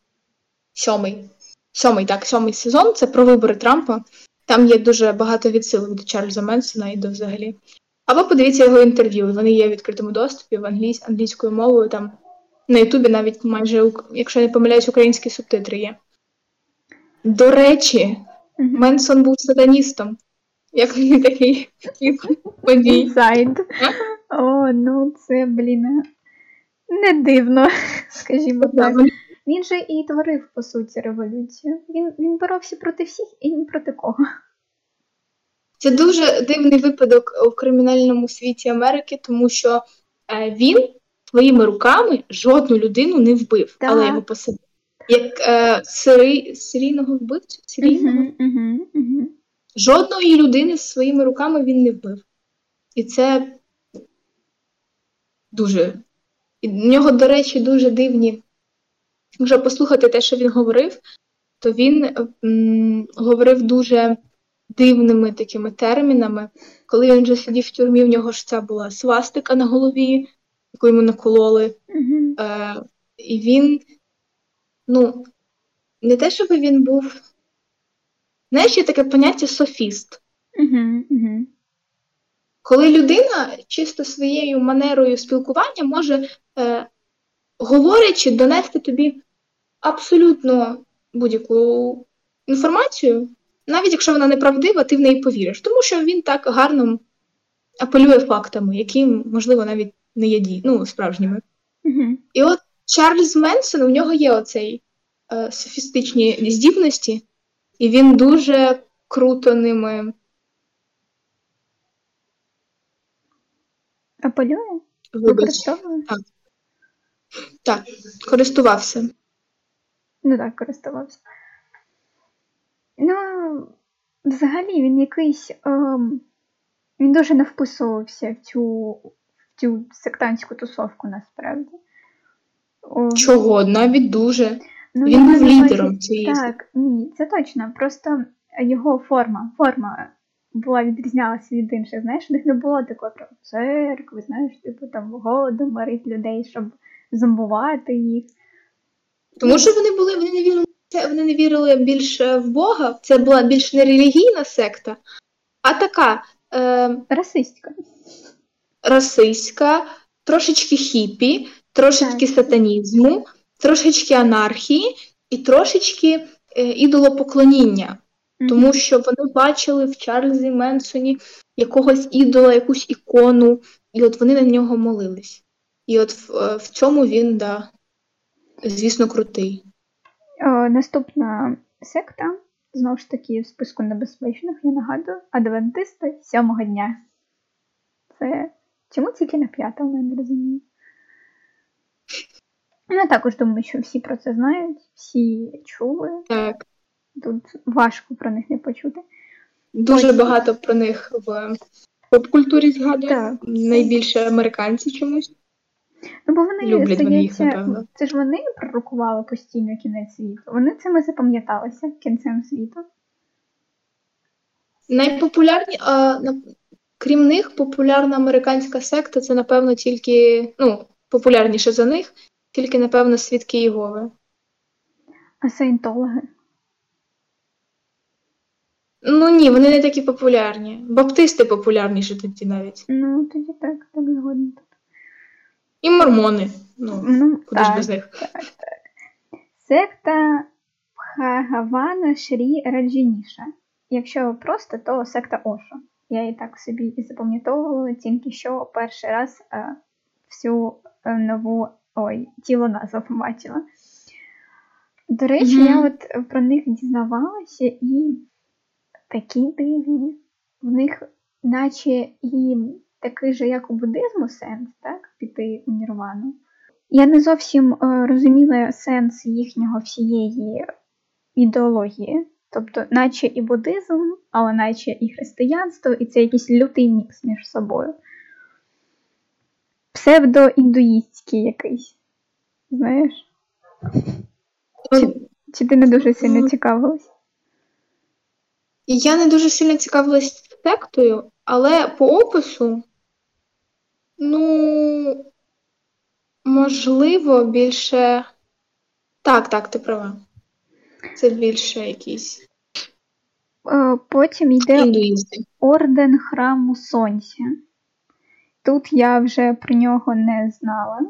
Сьомий. Сьомий, так, сьомий сезон. Це про вибори Трампа. Там є дуже багато відсилок до Чарльза Менсона і до взагалі. Або подивіться його інтерв'ю. Вони є в відкритому доступі в англійсь, англійською мовою. Там на Ютубі навіть майже, якщо я не помиляюсь, українські субтитри є. До речі, Менсон був сатаністом. Як він такий подій. Інсайд. О, ну це, блін, не дивно, скажімо так. Він же і творив, по суті, революцію. Він він боровся проти всіх і ні проти кого. Це дуже дивний випадок у кримінальному світі Америки, тому що е, він своїми руками жодну людину не вбив, так. але його посадив. Як е, сирий, серійного вбивцю? Серійного? Угу, угу, угу. Жодної людини своїми руками він не вбив. І це дуже. І в нього, до речі, дуже дивні. Якщо послухати те, що він говорив, то він м, говорив дуже дивними такими термінами. Коли він вже сидів в тюрмі, в нього ж ця була свастика на голові, яку йому накололи. Mm-hmm. Е, І він, ну, не те, щоб він був. Знаєш, є таке поняття софіст. Mm-hmm. Mm-hmm. Коли людина чисто своєю манерою спілкування може, е, говорячи, донести тобі абсолютно будь-яку інформацію, навіть якщо вона неправдива, ти в неї повіриш, тому що він так гарно апелює фактами, які, можливо, навіть не є ді... ну, справжніми. Mm-hmm. І от Чарльз Менсон, у нього є оцей е, софістичні здібності, і він дуже круто ними Апелює? Вибач. Використовував? Так, користувався. Ну так, користувався. Ну, взагалі, він якийсь. Ем, він дуже не вписувався в цю, в цю сектантську тусовку насправді. Чого? Навіть дуже. Ну, він був лідером цієї Так, ні, це точно. Просто його форма, форма була відрізнялася від інших. Знаєш, у них не було такої прям церкви, знаєш, типу там голоду морить людей, щоб зомбувати їх. Тому що вони були, вони не вірили, вони не вірили більше в Бога. Це була більш не релігійна секта, а така е, Расистська. расистська, трошечки хіпі, трошечки Так. сатанізму, трошечки анархії і трошечки е, ідолопоклоніння. Тому що вони бачили в Чарльзі Менсоні якогось ідола, якусь ікону, і от вони на нього молились. І от в, е, в цьому він, да, звісно, крутий. О, наступна секта, знову ж таки, в списку небезпечних, я нагадую, адвентисти сьомого дня. Це чому тільки на п'ятому, я не розумію. Я також думаю, що всі про це знають, всі чули. Так. Тут важко про них не почути. Дуже Ось. багато про них в поп-культурі згадують. Найбільше американці чомусь. Ну, бо вони, Люблять вони їх, напевно. це ж вони пророкували постійно кінець світу. Вони цими запам'яталися кінцем світу. Найпопулярні, а, на- крім них, популярна американська секта це, напевно, тільки, ну, популярніше за них, тільки, напевно, свідки Єгови. А саєнтологи. Ну ні, вони не такі популярні. Баптисти популярніші тоді навіть. Ну, тоді так, так згодна. І мормони. Ну, Ну, куди ж без них? Так, так. Секта Бхагавана Шрі Раджаніша. Якщо просто, то секта Ошо. Я її так собі і запам'ятовувала, тільки що перший раз е, всю е, нову ой, тіло назву побачила. До речі, Мгм. я от про них дізнавалася і такі дивні. В них, наче і такий же, як у буддизму, сенс, так? Піти у нірвану. Я не зовсім е, розуміла сенс їхнього всієї ідеології. Тобто, наче і буддизм, але наче і християнство, і це якийсь лютий мікс між собою. Псевдоіндуїстський якийсь. Знаєш? Ну, Чи ти не дуже сильно Ну, цікавилась? Я не дуже сильно цікавилась сектою, але по опису, ну, можливо, більше. Так, так, ти права. Це більше якийсь Е, Потім йде індуїзм. Орден храму Сонця. Тут я вже про нього не знала.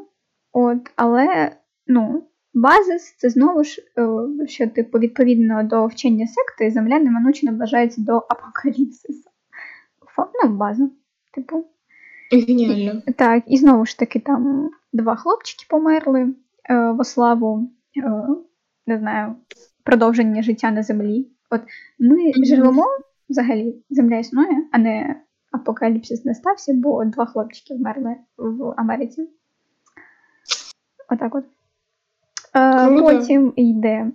От, але ну, базис це знову ж, е, що типу, відповідно до вчення секти, земля неминуче наближається до апокаліпсису. Ну, база. Типу. Геніально. Так, і знову ж таки, там два хлопчики померли е, во славу, е, не знаю, продовження життя на землі. От ми Мгм. живемо взагалі, земля існує, а не апокаліпсис не стався, бо два хлопчики вмерли в Америці. Отак от. Е, потім йде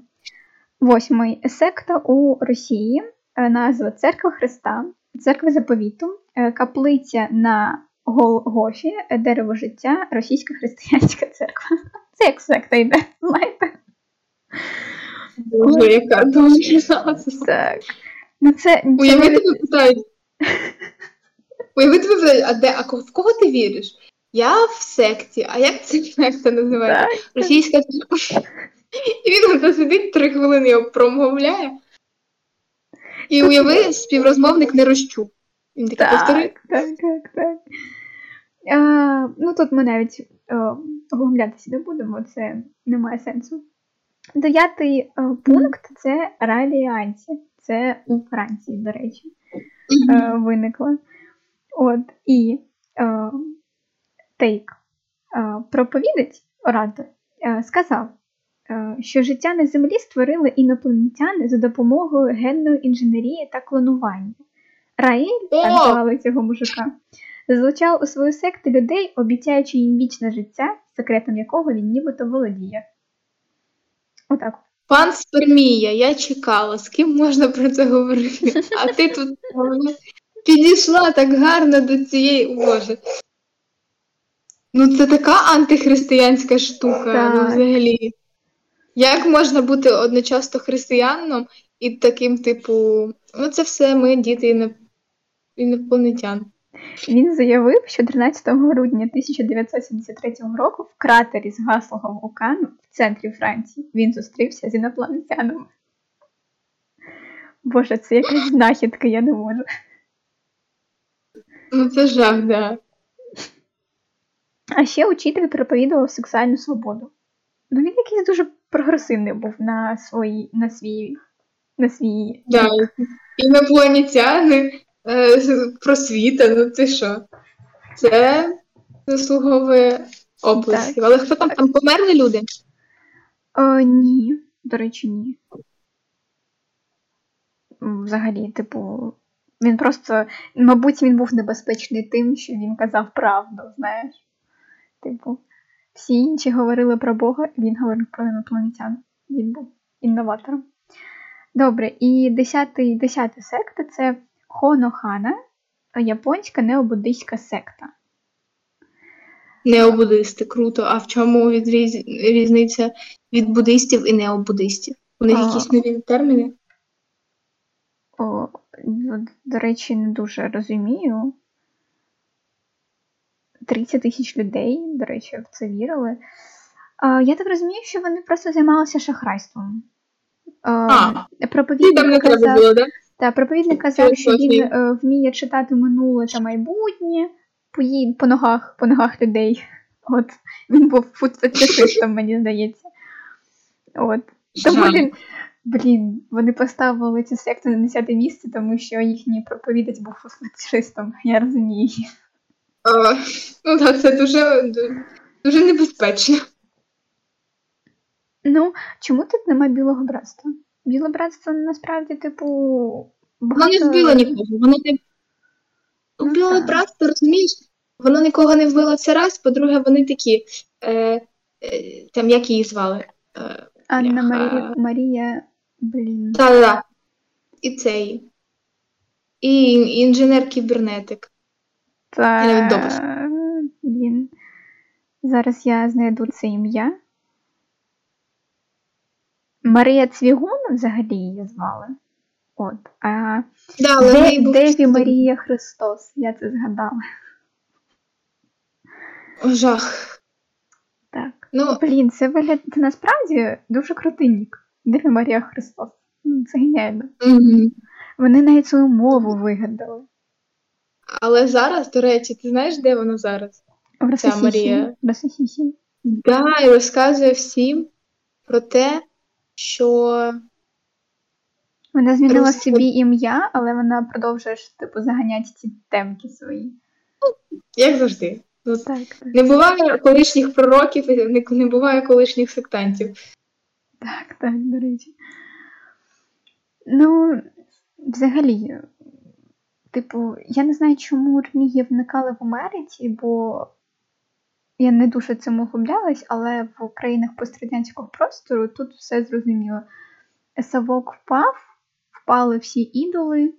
восьмий секта у Росії. Е, Назва Церква Христа, Церква Заповіту, е, каплиця на Голгофі, дерево життя, російська християнська церква. Це як секта йде, знаєте? Боже, яка дуже. Так. Ну це, це Уяви питають. Уяви тебе питають, а де, а в кого ти віриш? Я в секті, а як ця секта називається? Російська. І він ото сидить три хвилини його промовляє. І уяви, співрозмовник не розчув. Він такий повтори. Так, так, так. А, ну тут ми навіть оглублятися не будемо, це не має сенсу. Дев'ятий пункт це радіанці. Це у Франції, до речі, е, виникла. От, і е, Тейк, е, проповідець, оратор, е, сказав, е, що життя на землі створили інопланетяни за допомогою генної інженерії та клонування. Раїль, так звали цього мужика, залучав у свою секту людей, обіцяючи їм вічне життя, секретом якого він нібито володіє. Отак. Пан Спермія, я чекала, з ким можна про це говорити. А ти тут підійшла так гарно до цієї Боже. Ну, це така антихристиянська штука, Так. ну взагалі. Як можна бути одночасно християнином і таким, типу, ну це все ми, діти іно- інопланетян. Він заявив, що 13 грудня 1973 року в кратері згаслого вулкану в центрі Франції він зустрівся з інопланетянами. Боже, це якась знахідка, я не можу. Ну це жах, да. А ще учитель проповідував сексуальну свободу. Ну він якийсь дуже прогресивний був на свої, на свій, на свій. да. Інопланетяни, е, просвіта, ну ти що? Це заслуговує оплесків. Але хто там там померли люди? О, ні, до речі, ні. Взагалі, типу, він просто, мабуть, він був небезпечний тим, що він казав правду, знаєш. Типу, всі інші говорили про Бога, він говорив про інопланетян. Він був інноватором. Добре, і десятий, десята секта це Хонохана, японська необуддийська секта. Необудисти, круто. А в чому відріз... різниця від буддистів і необудистів? У них А. якісь нові терміни? О, до речі, не дуже розумію. 30 тисяч людей, до речі, в це вірили. А, я так розумію, що вони просто займалися шахрайством. А. Проповідник там казав, було, да? та, проповідник казав, що він е, вміє читати минуле та майбутнє по, їй, по, ногах, по ногах людей. От він був футфетишистом, мені здається. От. Тому він, блін, вони поставили цю секту на 10 місце, тому що їхній проповідач був фетишистом, я розумію. А, ну так, це дуже, дуже небезпечно. Ну, чому тут нема білого братства? Біле братство насправді, типу, Воно не вбило нікого. Воно не Ну, так. братство, розумієш? Воно нікого не вбило це раз, по-друге, вони такі. Е, е, там як її звали? Е, Анна Марія, Марія, блін. Да, да. І цей. І інженер-кібернетик. Та... Я навіть допис. Блін. Зараз я знайду це ім'я. Марія Цвігун взагалі її звали. От. А Да, але Де, був Деві Марія Христос, я це згадала. Жах. Так. Ну, Блін, це вигляд це насправді дуже крутий нік. Деві Марія Христос. Ну, Це геніально. мгм. Вони навіть свою мову вигадали. але зараз, до речі, ти знаєш, де вона зараз? В Рососісі. Марія. Рососісі. Да, і розказує всім про те, що Вона змінила Рус- собі ім'я, але вона продовжує типу, заганяти ці темки свої. як завжди. Ну, Так, так. Не буває колишніх пророків, не буває колишніх сектантів. Так, так, до речі. Ну, взагалі, типу, я не знаю, чому релігії вникали в Америці, бо я не дуже цим углублялась, але в країнах пострадянського простору тут все зрозуміло. Савок впав, впали всі ідоли,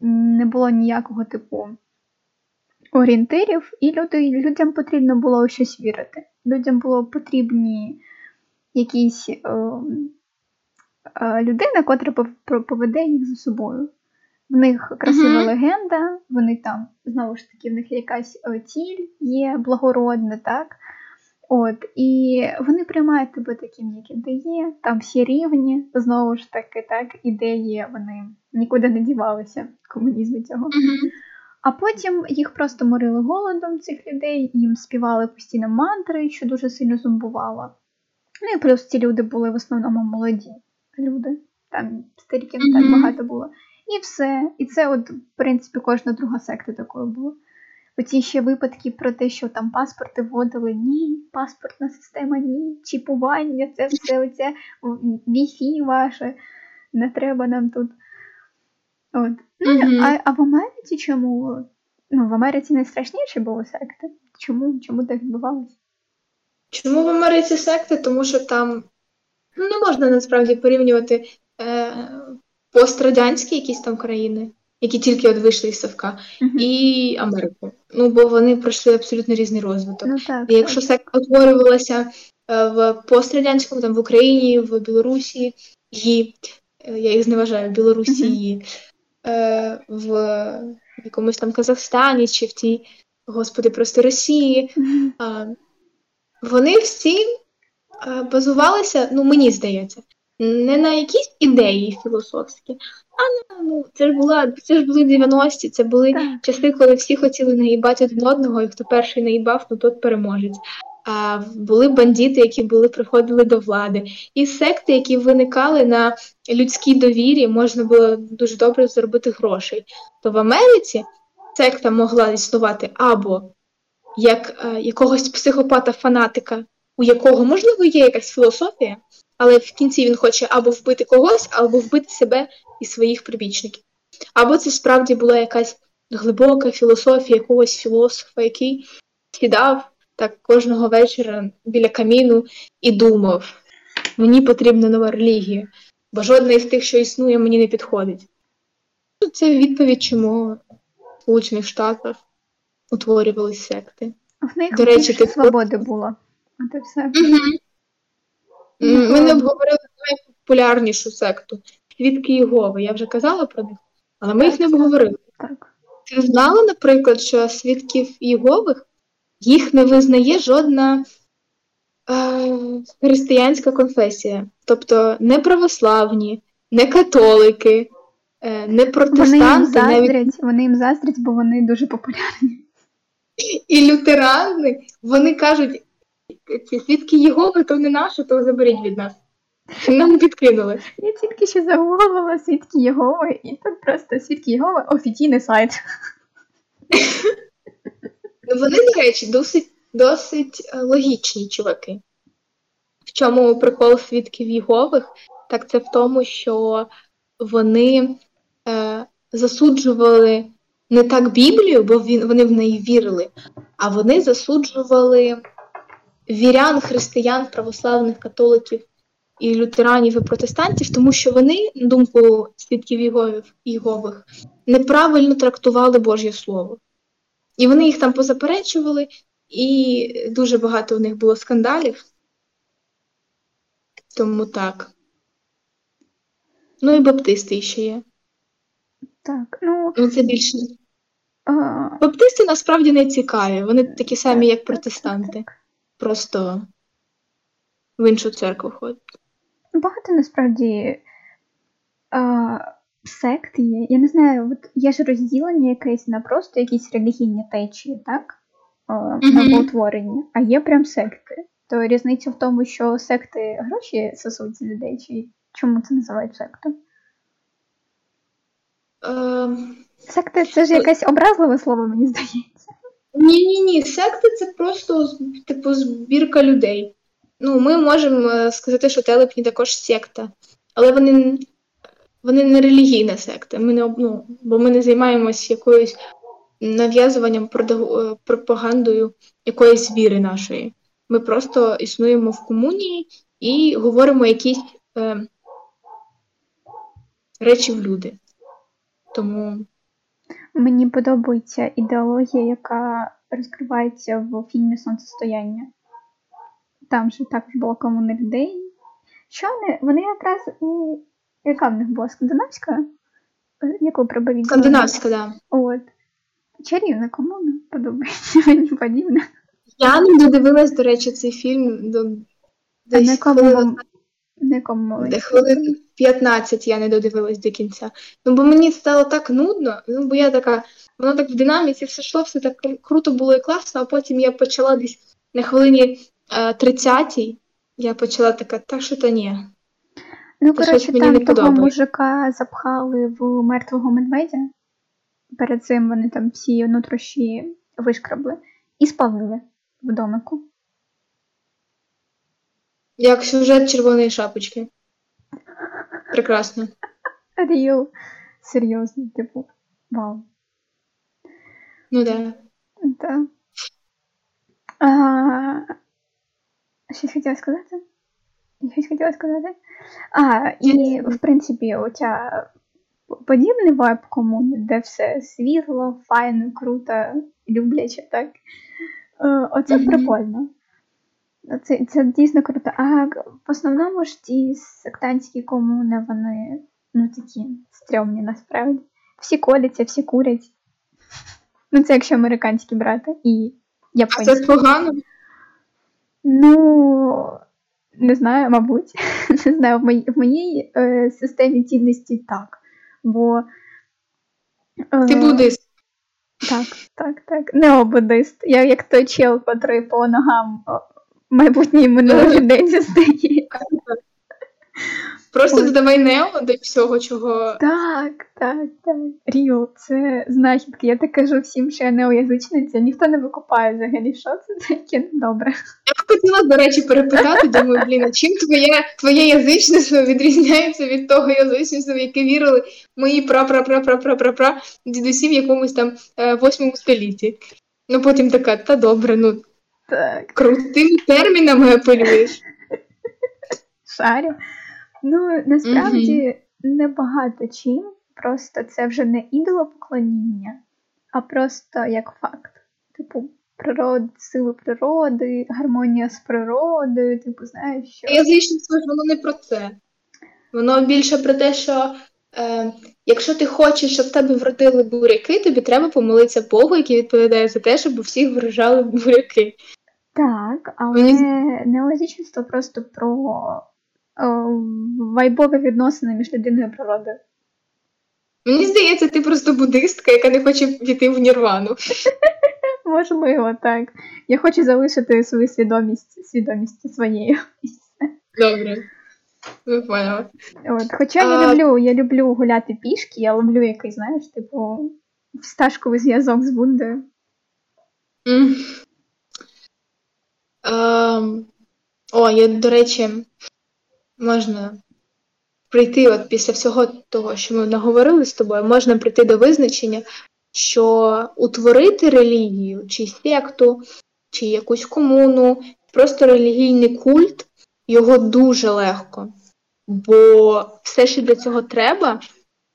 не було ніякого типу орієнтирів, і люди, людям потрібно було щось вірити. Людям було потрібні якісь е, е, людина, котра поведе їх за собою. В них красива Мгм. легенда, вони там, знову ж таки, в них якась е, ціль є благородна, так? От, і вони приймають тебе таким, яким ти є, там всі рівні, знову ж таки, так, ідеї вони нікуди не дівалися, комунізму цього. А потім їх просто морили голодом цих людей, їм співали постійно мантри, що дуже сильно зомбувало. Ну і плюс ці люди були в основному молоді люди. Там старіків не так багато було. І все. І це, от, в принципі, кожна друга секта такою була. Оці ще випадки про те, що там паспорти вводили, ні, паспортна система, ні, чіпування, це все оце Wi-Fi ваше, не треба нам тут. От. Ну, Мгм. а, а в Америці чому Ну, в Америці найстрашніше було секти. Чому? Чому так відбувалося? Чому в Америці секти? Тому що там ну, не можна насправді порівнювати е, пострадянські якісь там країни, які тільки от вийшли із Савка, Мгм. і Америку. Ну, бо вони пройшли абсолютно різний розвиток. Ну так. І якщо секта утворювалася е, в пострадянському, там в Україні, в Білорусі, її, е, я їх зневажаю, в Білорусі, її, е, в якомусь там Казахстані чи в тій, господи, просто Росії, Мгм. Вони всі базувалися, ну мені здається, не на якісь ідеї філософські, а на ну це ж була це ж були 90-ті, це були Так. часи, коли всі хотіли наїбати один одного, і хто перший наїбав, ну тот переможець. А були бандити, які були приходили до влади, і секти, які виникали на людській довірі, можна було дуже добре заробити грошей. То в Америці секта могла існувати або як е, якогось психопата-фанатика, у якого, можливо, є якась філософія, але в кінці він хоче або вбити когось, або вбити себе і своїх прибічників. Або це справді була якась глибока філософія якогось філософа, який сідав так кожного вечора біля каміну і думав: мені потрібна нова релігія, бо жодна із тих, що існує, мені не підходить. Ну, Це відповідь, чому в Сполучених Штатах утворювалися секти. В них До речі, ти- свободи було. От і все. М, Ми не обговорили найпопулярнішу секту Свідки Єгови. Я вже казала про них, але ми їх не обговорили. Так. Ти знала, наприклад, що свідків Єгових їх не визнає жодна е, християнська конфесія. Тобто не православні, не католики, е, не Вони їм протестанти, навіть заздрять, вони їм заздрять, бо вони дуже популярні. І лютерани. Вони кажуть, ці свідки Єгови, то не наші, то заберіть від нас. Нам підкинули. Я тільки що загуглила свідки Єгови, і тут просто свідки Єгови офіційний сайт. Вони, до речі, досить, досить е, логічні чуваки. В чому прикол свідків Єгових? Так це в тому, що вони е, засуджували не так Біблію, бо він, вони в неї вірили, а вони засуджували вірян, християн, православних католиків і лютеранів і протестантів, тому що вони, на думку свідків Єгових, неправильно трактували Божє Слово. І вони їх там позаперечували, і дуже багато у них було скандалів. Тому так. Ну і баптисти ще є. Так, ну Ну це більше. а, Баптисти насправді не цікаві. Вони такі самі, як протестанти. так. Просто в іншу церкву ходять. Багато насправді а, сект є. Я не знаю, от є ж розділення якесь на просто якісь релігійні течії, так? Мгм. А є прям секти. То різниця в тому, що секти гроші сосуть з людей, чи чому це називають сектою? Е, Секта це ж якесь образливе слово, мені здається. ні, ні, ні. Секти це просто типу збірка людей. Ну, ми можемо е, сказати, що телепні також секта, але вони, вони не релігійна секта. Ми не, ну, бо ми не займаємось якоюсь нав'язуванням, е, пропагандою якоїсь віри нашої. Ми просто існуємо в комунії і говоримо якісь е, речі в люди. Тому Мені подобається ідеологія, яка розкривається в фільмі Сонцестояння. Там же також була комуна людей. Що вони? Вони якраз і. Яка в них була скандинавська? Яку проповідь? скандинавська, да. От. Чарівна комуна, подобається мені подібне. Я не додивилась, до речі, цей фільм до А на десь якому, на якому де хвилин 15 я не додивилась до кінця. Ну, бо мені стало так нудно, ну, бо я така, воно так в динаміці все йшло, все так круто було і класно, а потім я почала десь на хвилині е, 30 я почала така, та що то ні. Ну, коротше, там не того мужика запхали в мертвого медведя. Перед цим вони там всі нутрощі вишкрабли і спалили в домику. Як сюжет червоної шапочки. Прекрасно. Ріл. Серйозно, типу, вау. Ну да. Так. А, щось хотіла сказати? Щось хотіла сказати? А, і, в принципі, оця подібний вайб комуни, де все світло, файно, круто, любляче, так? Е, Оце Мгм. прикольно. Це, це дійсно круто. А в основному ж ті сектантські комуни, вони ну такі стрьомні насправді. Всі коляться, всі курять. Ну, це якщо американські брати і А це погано. Ну, не знаю, мабуть. Не знаю, в моїй, в моїй е, системі цінностей так. Бо. Е, Ти буддист. Так, так, так. Необудист. Я як той чел, котрий по ногам майбутній минулий день застає. Просто додавай нео до всього, чого. Так, так, так. Ріо, це знахідки. Я так кажу всім, що я неоязичниця, ніхто не викупає взагалі, що це таке добре. Я б хотіла, до речі, перепитати, думаю, блін, а чим твоє, твоє язичництво відрізняється від того язичництва, в яке вірили мої пра-пра-пра-пра-пра-пра дідусі в якомусь там е, восьмому столітті. Ну потім така, та добре, ну Так, крутими термінами апелюєш. шарю. Ну, насправді небагато чим. Просто це вже не ідолопоклоніння, а просто як факт. Типу, природ, сили природи, гармонія з природою, типу, знаєш, що. Язичництво ж воно не про це. Воно більше про те, що е, якщо ти хочеш, щоб в тебе вродили буряки, тобі треба помолитися Богу, який відповідає за те, щоб у всіх врожали буряки. Так, але Мені неологічність просто про е, вайбові відносини між людиною і природою. Мені здається, ти просто буддистка, яка не хоче піти в нірвану. Можливо, так. Я хочу залишити свою свідомість, свідомість своєю. Добре. Ви поняла. От, хоча я люблю, я люблю гуляти пішки, я люблю якийсь, знаєш, типу, всташковий зв'язок з Бундою. Ем, О, я, до речі, можна прийти от після всього того, що ми наговорили з тобою, можна прийти до визначення, що утворити релігію, чи секту, чи якусь комуну, просто релігійний культ, його дуже легко. Бо все, що для цього треба,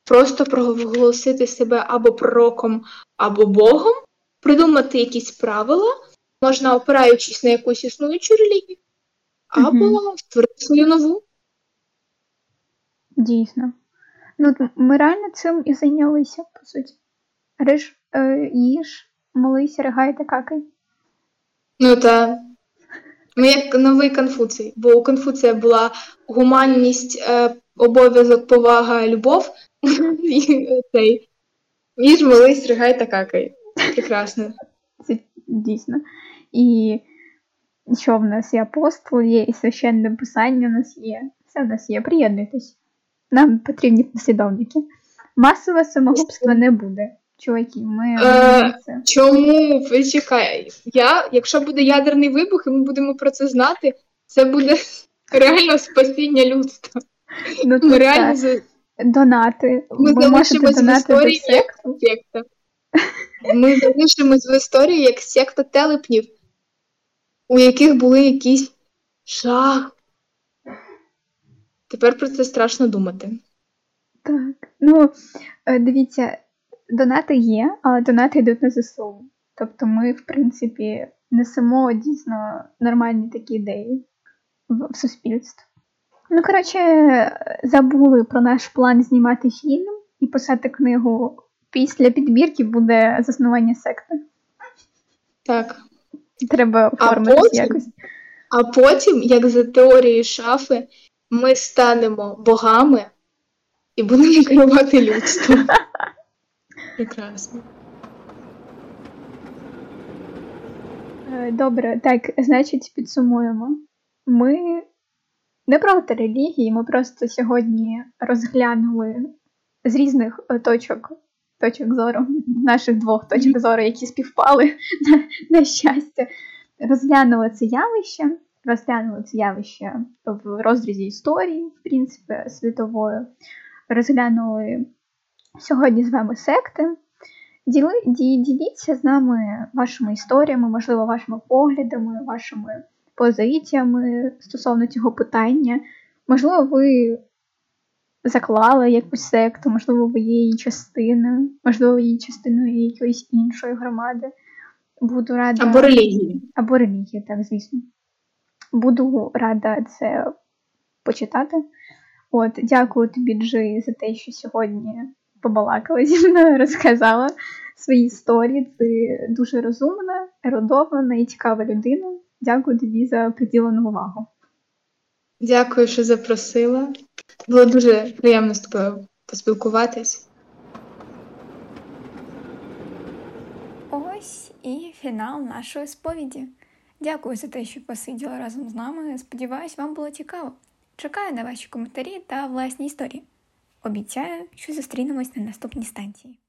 просто проголосити себе або пророком, або Богом, придумати якісь правила, можна опираючись на якусь існуючу релігію, або Мгм. створити свою нову. Дійсно. Ну, ми реально цим і зайнялися, по суті. Риж, е, їж, молись, ригай та какай. Ну та ми як новий Конфуцій, бо у Конфуція була гуманність, е, обов'язок, повага, любов. Їж, молись, ригай та какай. Прекрасно. Це дійсно. І що в нас є апостол, є і священне писання в нас є. Все в нас є. Приєднуйтесь. Нам потрібні послідовники. Масове самогубство не буде. Чуваки, ми Е, це. Чому? Почекай. Я, якщо буде ядерний вибух, і ми будемо про це знати, це буде реально спасіння людства. Ну, Ми реально за- Донати. Ми Ви залишимось в історії як секта. Ми залишимось в історії як секта телепнів, у яких були якісь жах. Тепер про це страшно думати. Так. Ну, е, дивіться, донати є, але донати йдуть на ЗСУ. Тобто ми, в принципі, несемо дійсно нормальні такі ідеї в, в суспільство. Ну, коротше, забули про наш план знімати фільм і писати книгу. Після підбірки буде заснування секти. Так. Треба потім- якось. А потім, як за теорією шафи, ми станемо богами і будемо керувати людством. Прекрасно. Е, Добре, так, значить, підсумуємо. Ми не проти релігії, ми просто сьогодні розглянули з різних е, точок, точок зору, наших двох точок зору, які співпали на, на щастя, розглянули це явище, розглянули це явище в розрізі історії, в принципі, світової, розглянули сьогодні з вами секти. Діли, діліться з нами вашими історіями, можливо, вашими поглядами, вашими позиціями стосовно цього питання. Можливо, ви заклали якусь секту, можливо, ви є її частиною, можливо, є частиною якоїсь іншої громади. Буду рада. Або релігії. Або релігії, так, звісно. Буду рада це почитати. От, дякую тобі, Джи, за те, що сьогодні побалакала зі мною, розказала свої історії. Ти дуже розумна, ерудована і цікава людина. Дякую тобі за приділену увагу. Дякую, що запросила. Було дуже приємно з тобою поспілкуватись. Ось і фінал нашої сповіді. Дякую за те, що посиділи разом з нами. Сподіваюсь, вам було цікаво. Чекаю на ваші коментарі та власні історії. Обіцяю, що зустрінемось на наступній станції.